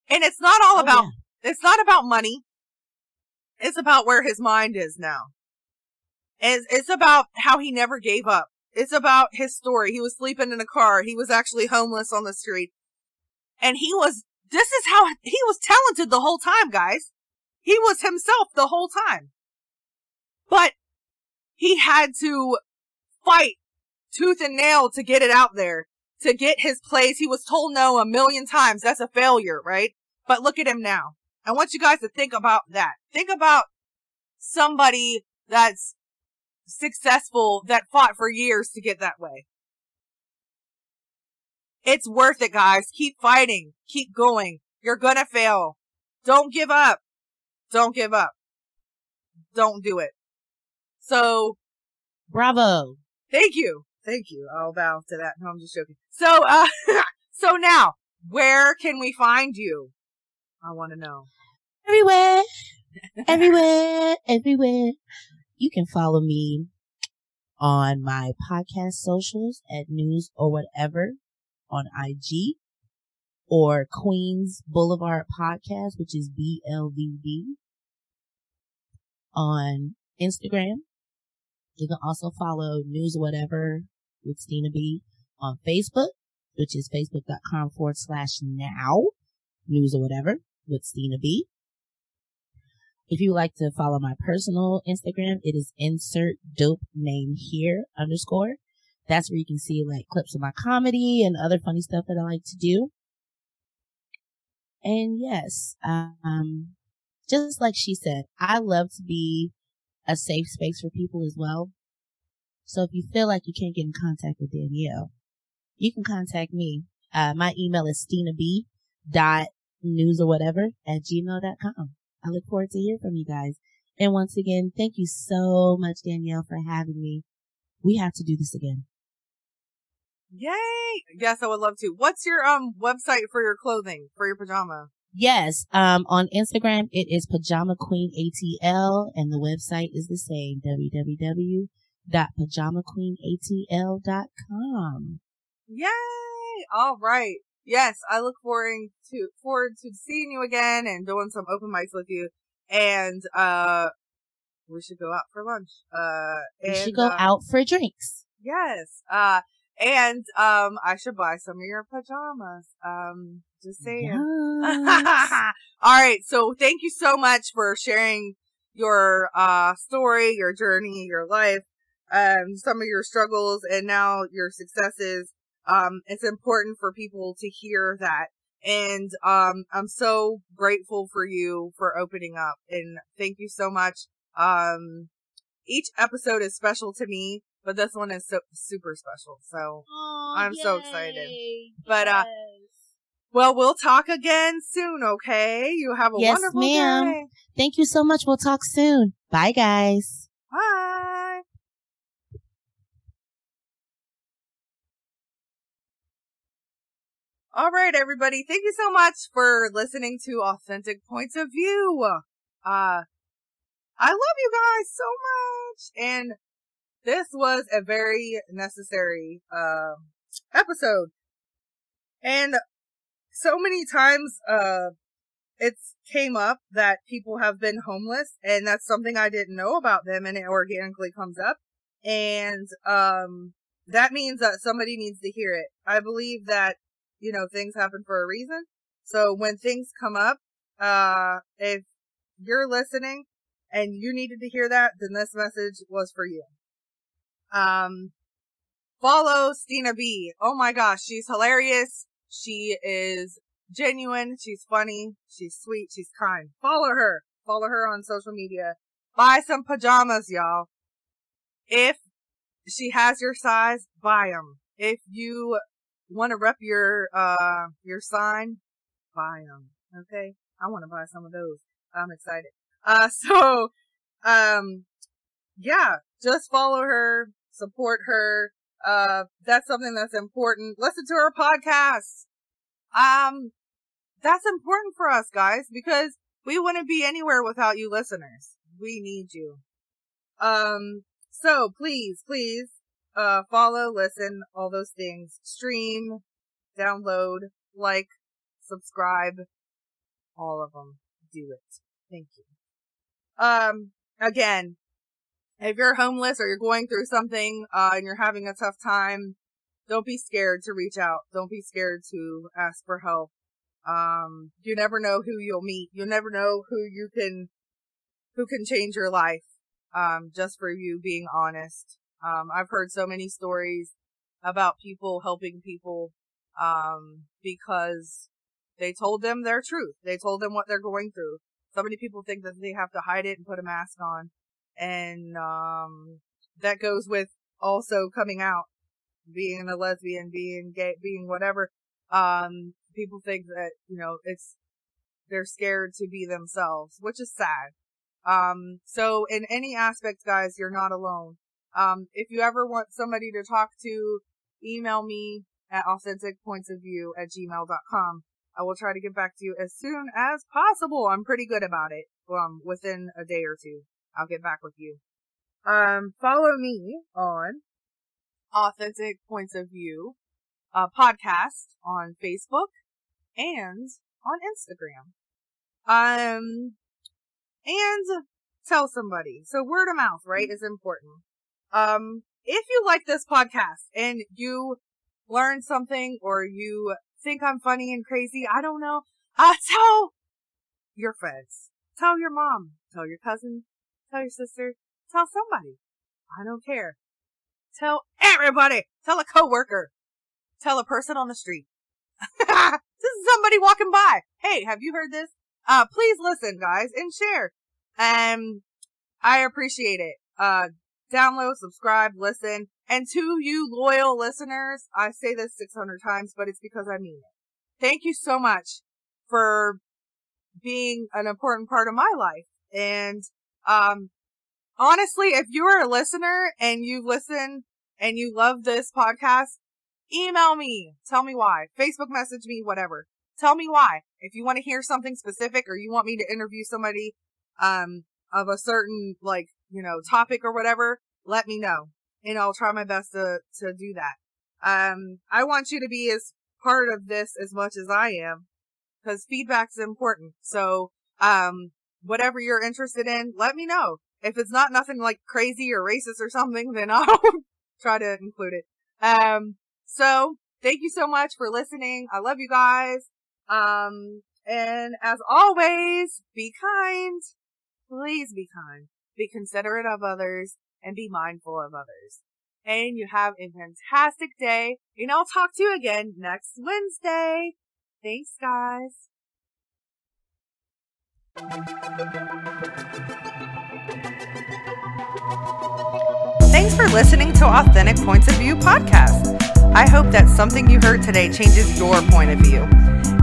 and it's not all oh, about. Yeah. It's not about money. It's about where his mind is now. It's, it's about how he never gave up. It's about his story. He was sleeping in a car. He was actually homeless on the street. And he was this is how he was talented the whole time, guys. He was himself the whole time. But he had to fight tooth and nail to get it out there, to get his place. He was told no a million times. That's a failure, right? But look at him now. I want you guys to think about that. Think about somebody that's successful that fought for years to get that way. It's worth it, guys. Keep fighting. Keep going. You're gonna fail. Don't give up. Don't give up. Don't do it. So. Bravo. Thank you. Thank you. I'll bow to that. No, I'm just joking. So, uh, so now, where can we find you? I want to know. Everywhere. everywhere. Everywhere. You can follow me on my podcast socials at news or whatever on IG or Queens Boulevard Podcast, which is BLVD on Instagram. You can also follow News or Whatever with Stina B on Facebook, which is facebook.com forward slash now news or whatever with Stina B. If you would like to follow my personal Instagram, it is insert dope name here underscore. That's where you can see like clips of my comedy and other funny stuff that I like to do. And yes, um, just like she said, I love to be a safe space for people as well. So if you feel like you can't get in contact with Danielle, you can contact me. Uh, my email is stina b dot news or whatever at gmail.com. I look forward to hear from you guys. And once again, thank you so much, Danielle, for having me. We have to do this again. Yay! Yes, I would love to. What's your um website for your clothing for your pajama? Yes, um on Instagram it is Pajama Queen ATL and the website is the same www.pajamaqueenatl.com. Yay! All right. Yes, I look forward to forward to seeing you again and doing some open mics with you. And uh we should go out for lunch. Uh we should go uh, out for drinks. Yes. Uh and um, I should buy some of your pajamas. Um, just saying. Yes. All right. So thank you so much for sharing your uh story, your journey, your life, um, some of your struggles, and now your successes. Um, it's important for people to hear that. And um, I'm so grateful for you for opening up, and thank you so much. Um, each episode is special to me, but this one is so super special. So Aw, I'm so excited. But, uh, well, we'll talk again soon. Okay. You have a Yes, wonderful ma'am. day. thank you so much. We'll talk soon. Bye, guys. Bye. All right, everybody. Thank you so much for listening to Authentic Points of View. Uh, I love you guys so much. And this was a very necessary, uh, episode. And so many times, uh, it's came up that people have been homeless and that's something I didn't know about them and it organically comes up. And, um, that means that somebody needs to hear it. I believe that, you know, things happen for a reason. So when things come up, uh, if you're listening and you needed to hear that, then this message was for you. Um, follow Stina B. Oh my gosh, she's hilarious. She is genuine. She's funny. She's sweet. She's kind. Follow her. Follow her on social media. Buy some pajamas, y'all. If she has your size, buy them. If you want to rep your, uh, your sign, buy them. Okay. I want to buy some of those. I'm excited. Uh, so, um, yeah, just follow her, support her. Uh, that's something that's important. Listen to her podcast. Um, that's important for us guys because we wouldn't be anywhere without you listeners. We need you. Um, so please, please, uh, follow, listen, all those things, stream, download, like, subscribe, all of them. Do it. Thank you. Um, again, if you're homeless or you're going through something, uh, and you're having a tough time, don't be scared to reach out. Don't be scared to ask for help. Um, you never know who you'll meet. You'll never know who you can, who can change your life. Um, just for you being honest. Um, I've heard so many stories about people helping people, um, because they told them their truth. They told them what they're going through. So many people think that they have to hide it and put a mask on. And, um, that goes with also coming out, being a lesbian, being gay, being whatever. Um, people think that, you know, it's, they're scared to be themselves, which is sad. Um, so in any aspect, guys, you're not alone. Um, if you ever want somebody to talk to, email me at authenticpointsofview at gmail.com. I will try to get back to you as soon as possible. I'm pretty good about it. Um, within a day or two, I'll get back with you. Um, follow me on Authentic Points of View, uh, podcast on Facebook and on Instagram. Um, and tell somebody. So word of mouth, right, is important. Um, if you like this podcast and you learn something or you think I'm funny and crazy, I don't know, uh, tell your friends. Tell your mom. Tell your cousin. Tell your sister. Tell somebody. I don't care. Tell everybody. Tell a coworker. Tell a person on the street. this is somebody walking by. Hey, have you heard this? Uh, please listen, guys, and share. Um, I appreciate it. Uh, download, subscribe, listen. And to you loyal listeners, I say this 600 times, but it's because I mean it. Thank you so much for being an important part of my life. And, um, honestly, if you are a listener and you listen and you love this podcast, email me. Tell me why. Facebook message me, whatever. Tell me why. If you want to hear something specific or you want me to interview somebody, um, of a certain, like, you know, topic or whatever, let me know. And I'll try my best to, to do that. Um, I want you to be as part of this as much as I am because feedback's important. So, um, whatever you're interested in, let me know. If it's not nothing like crazy or racist or something, then I'll try to include it. Um, so thank you so much for listening. I love you guys. Um, and as always, be kind. Please be kind. Be considerate of others and be mindful of others. And you have a fantastic day. And I'll talk to you again next Wednesday. Thanks, guys. Thanks for listening to Authentic Points of View podcast. I hope that something you heard today changes your point of view.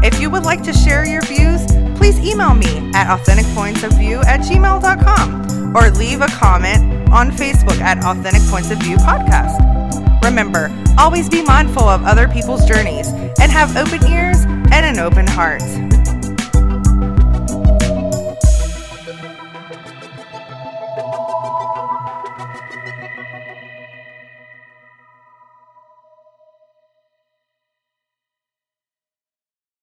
If you would like to share your views, please email me at authenticpointsofview at gmail.com or leave a comment on Facebook at Authentic Points of View podcast. Remember, always be mindful of other people's journeys and have open ears and an open heart.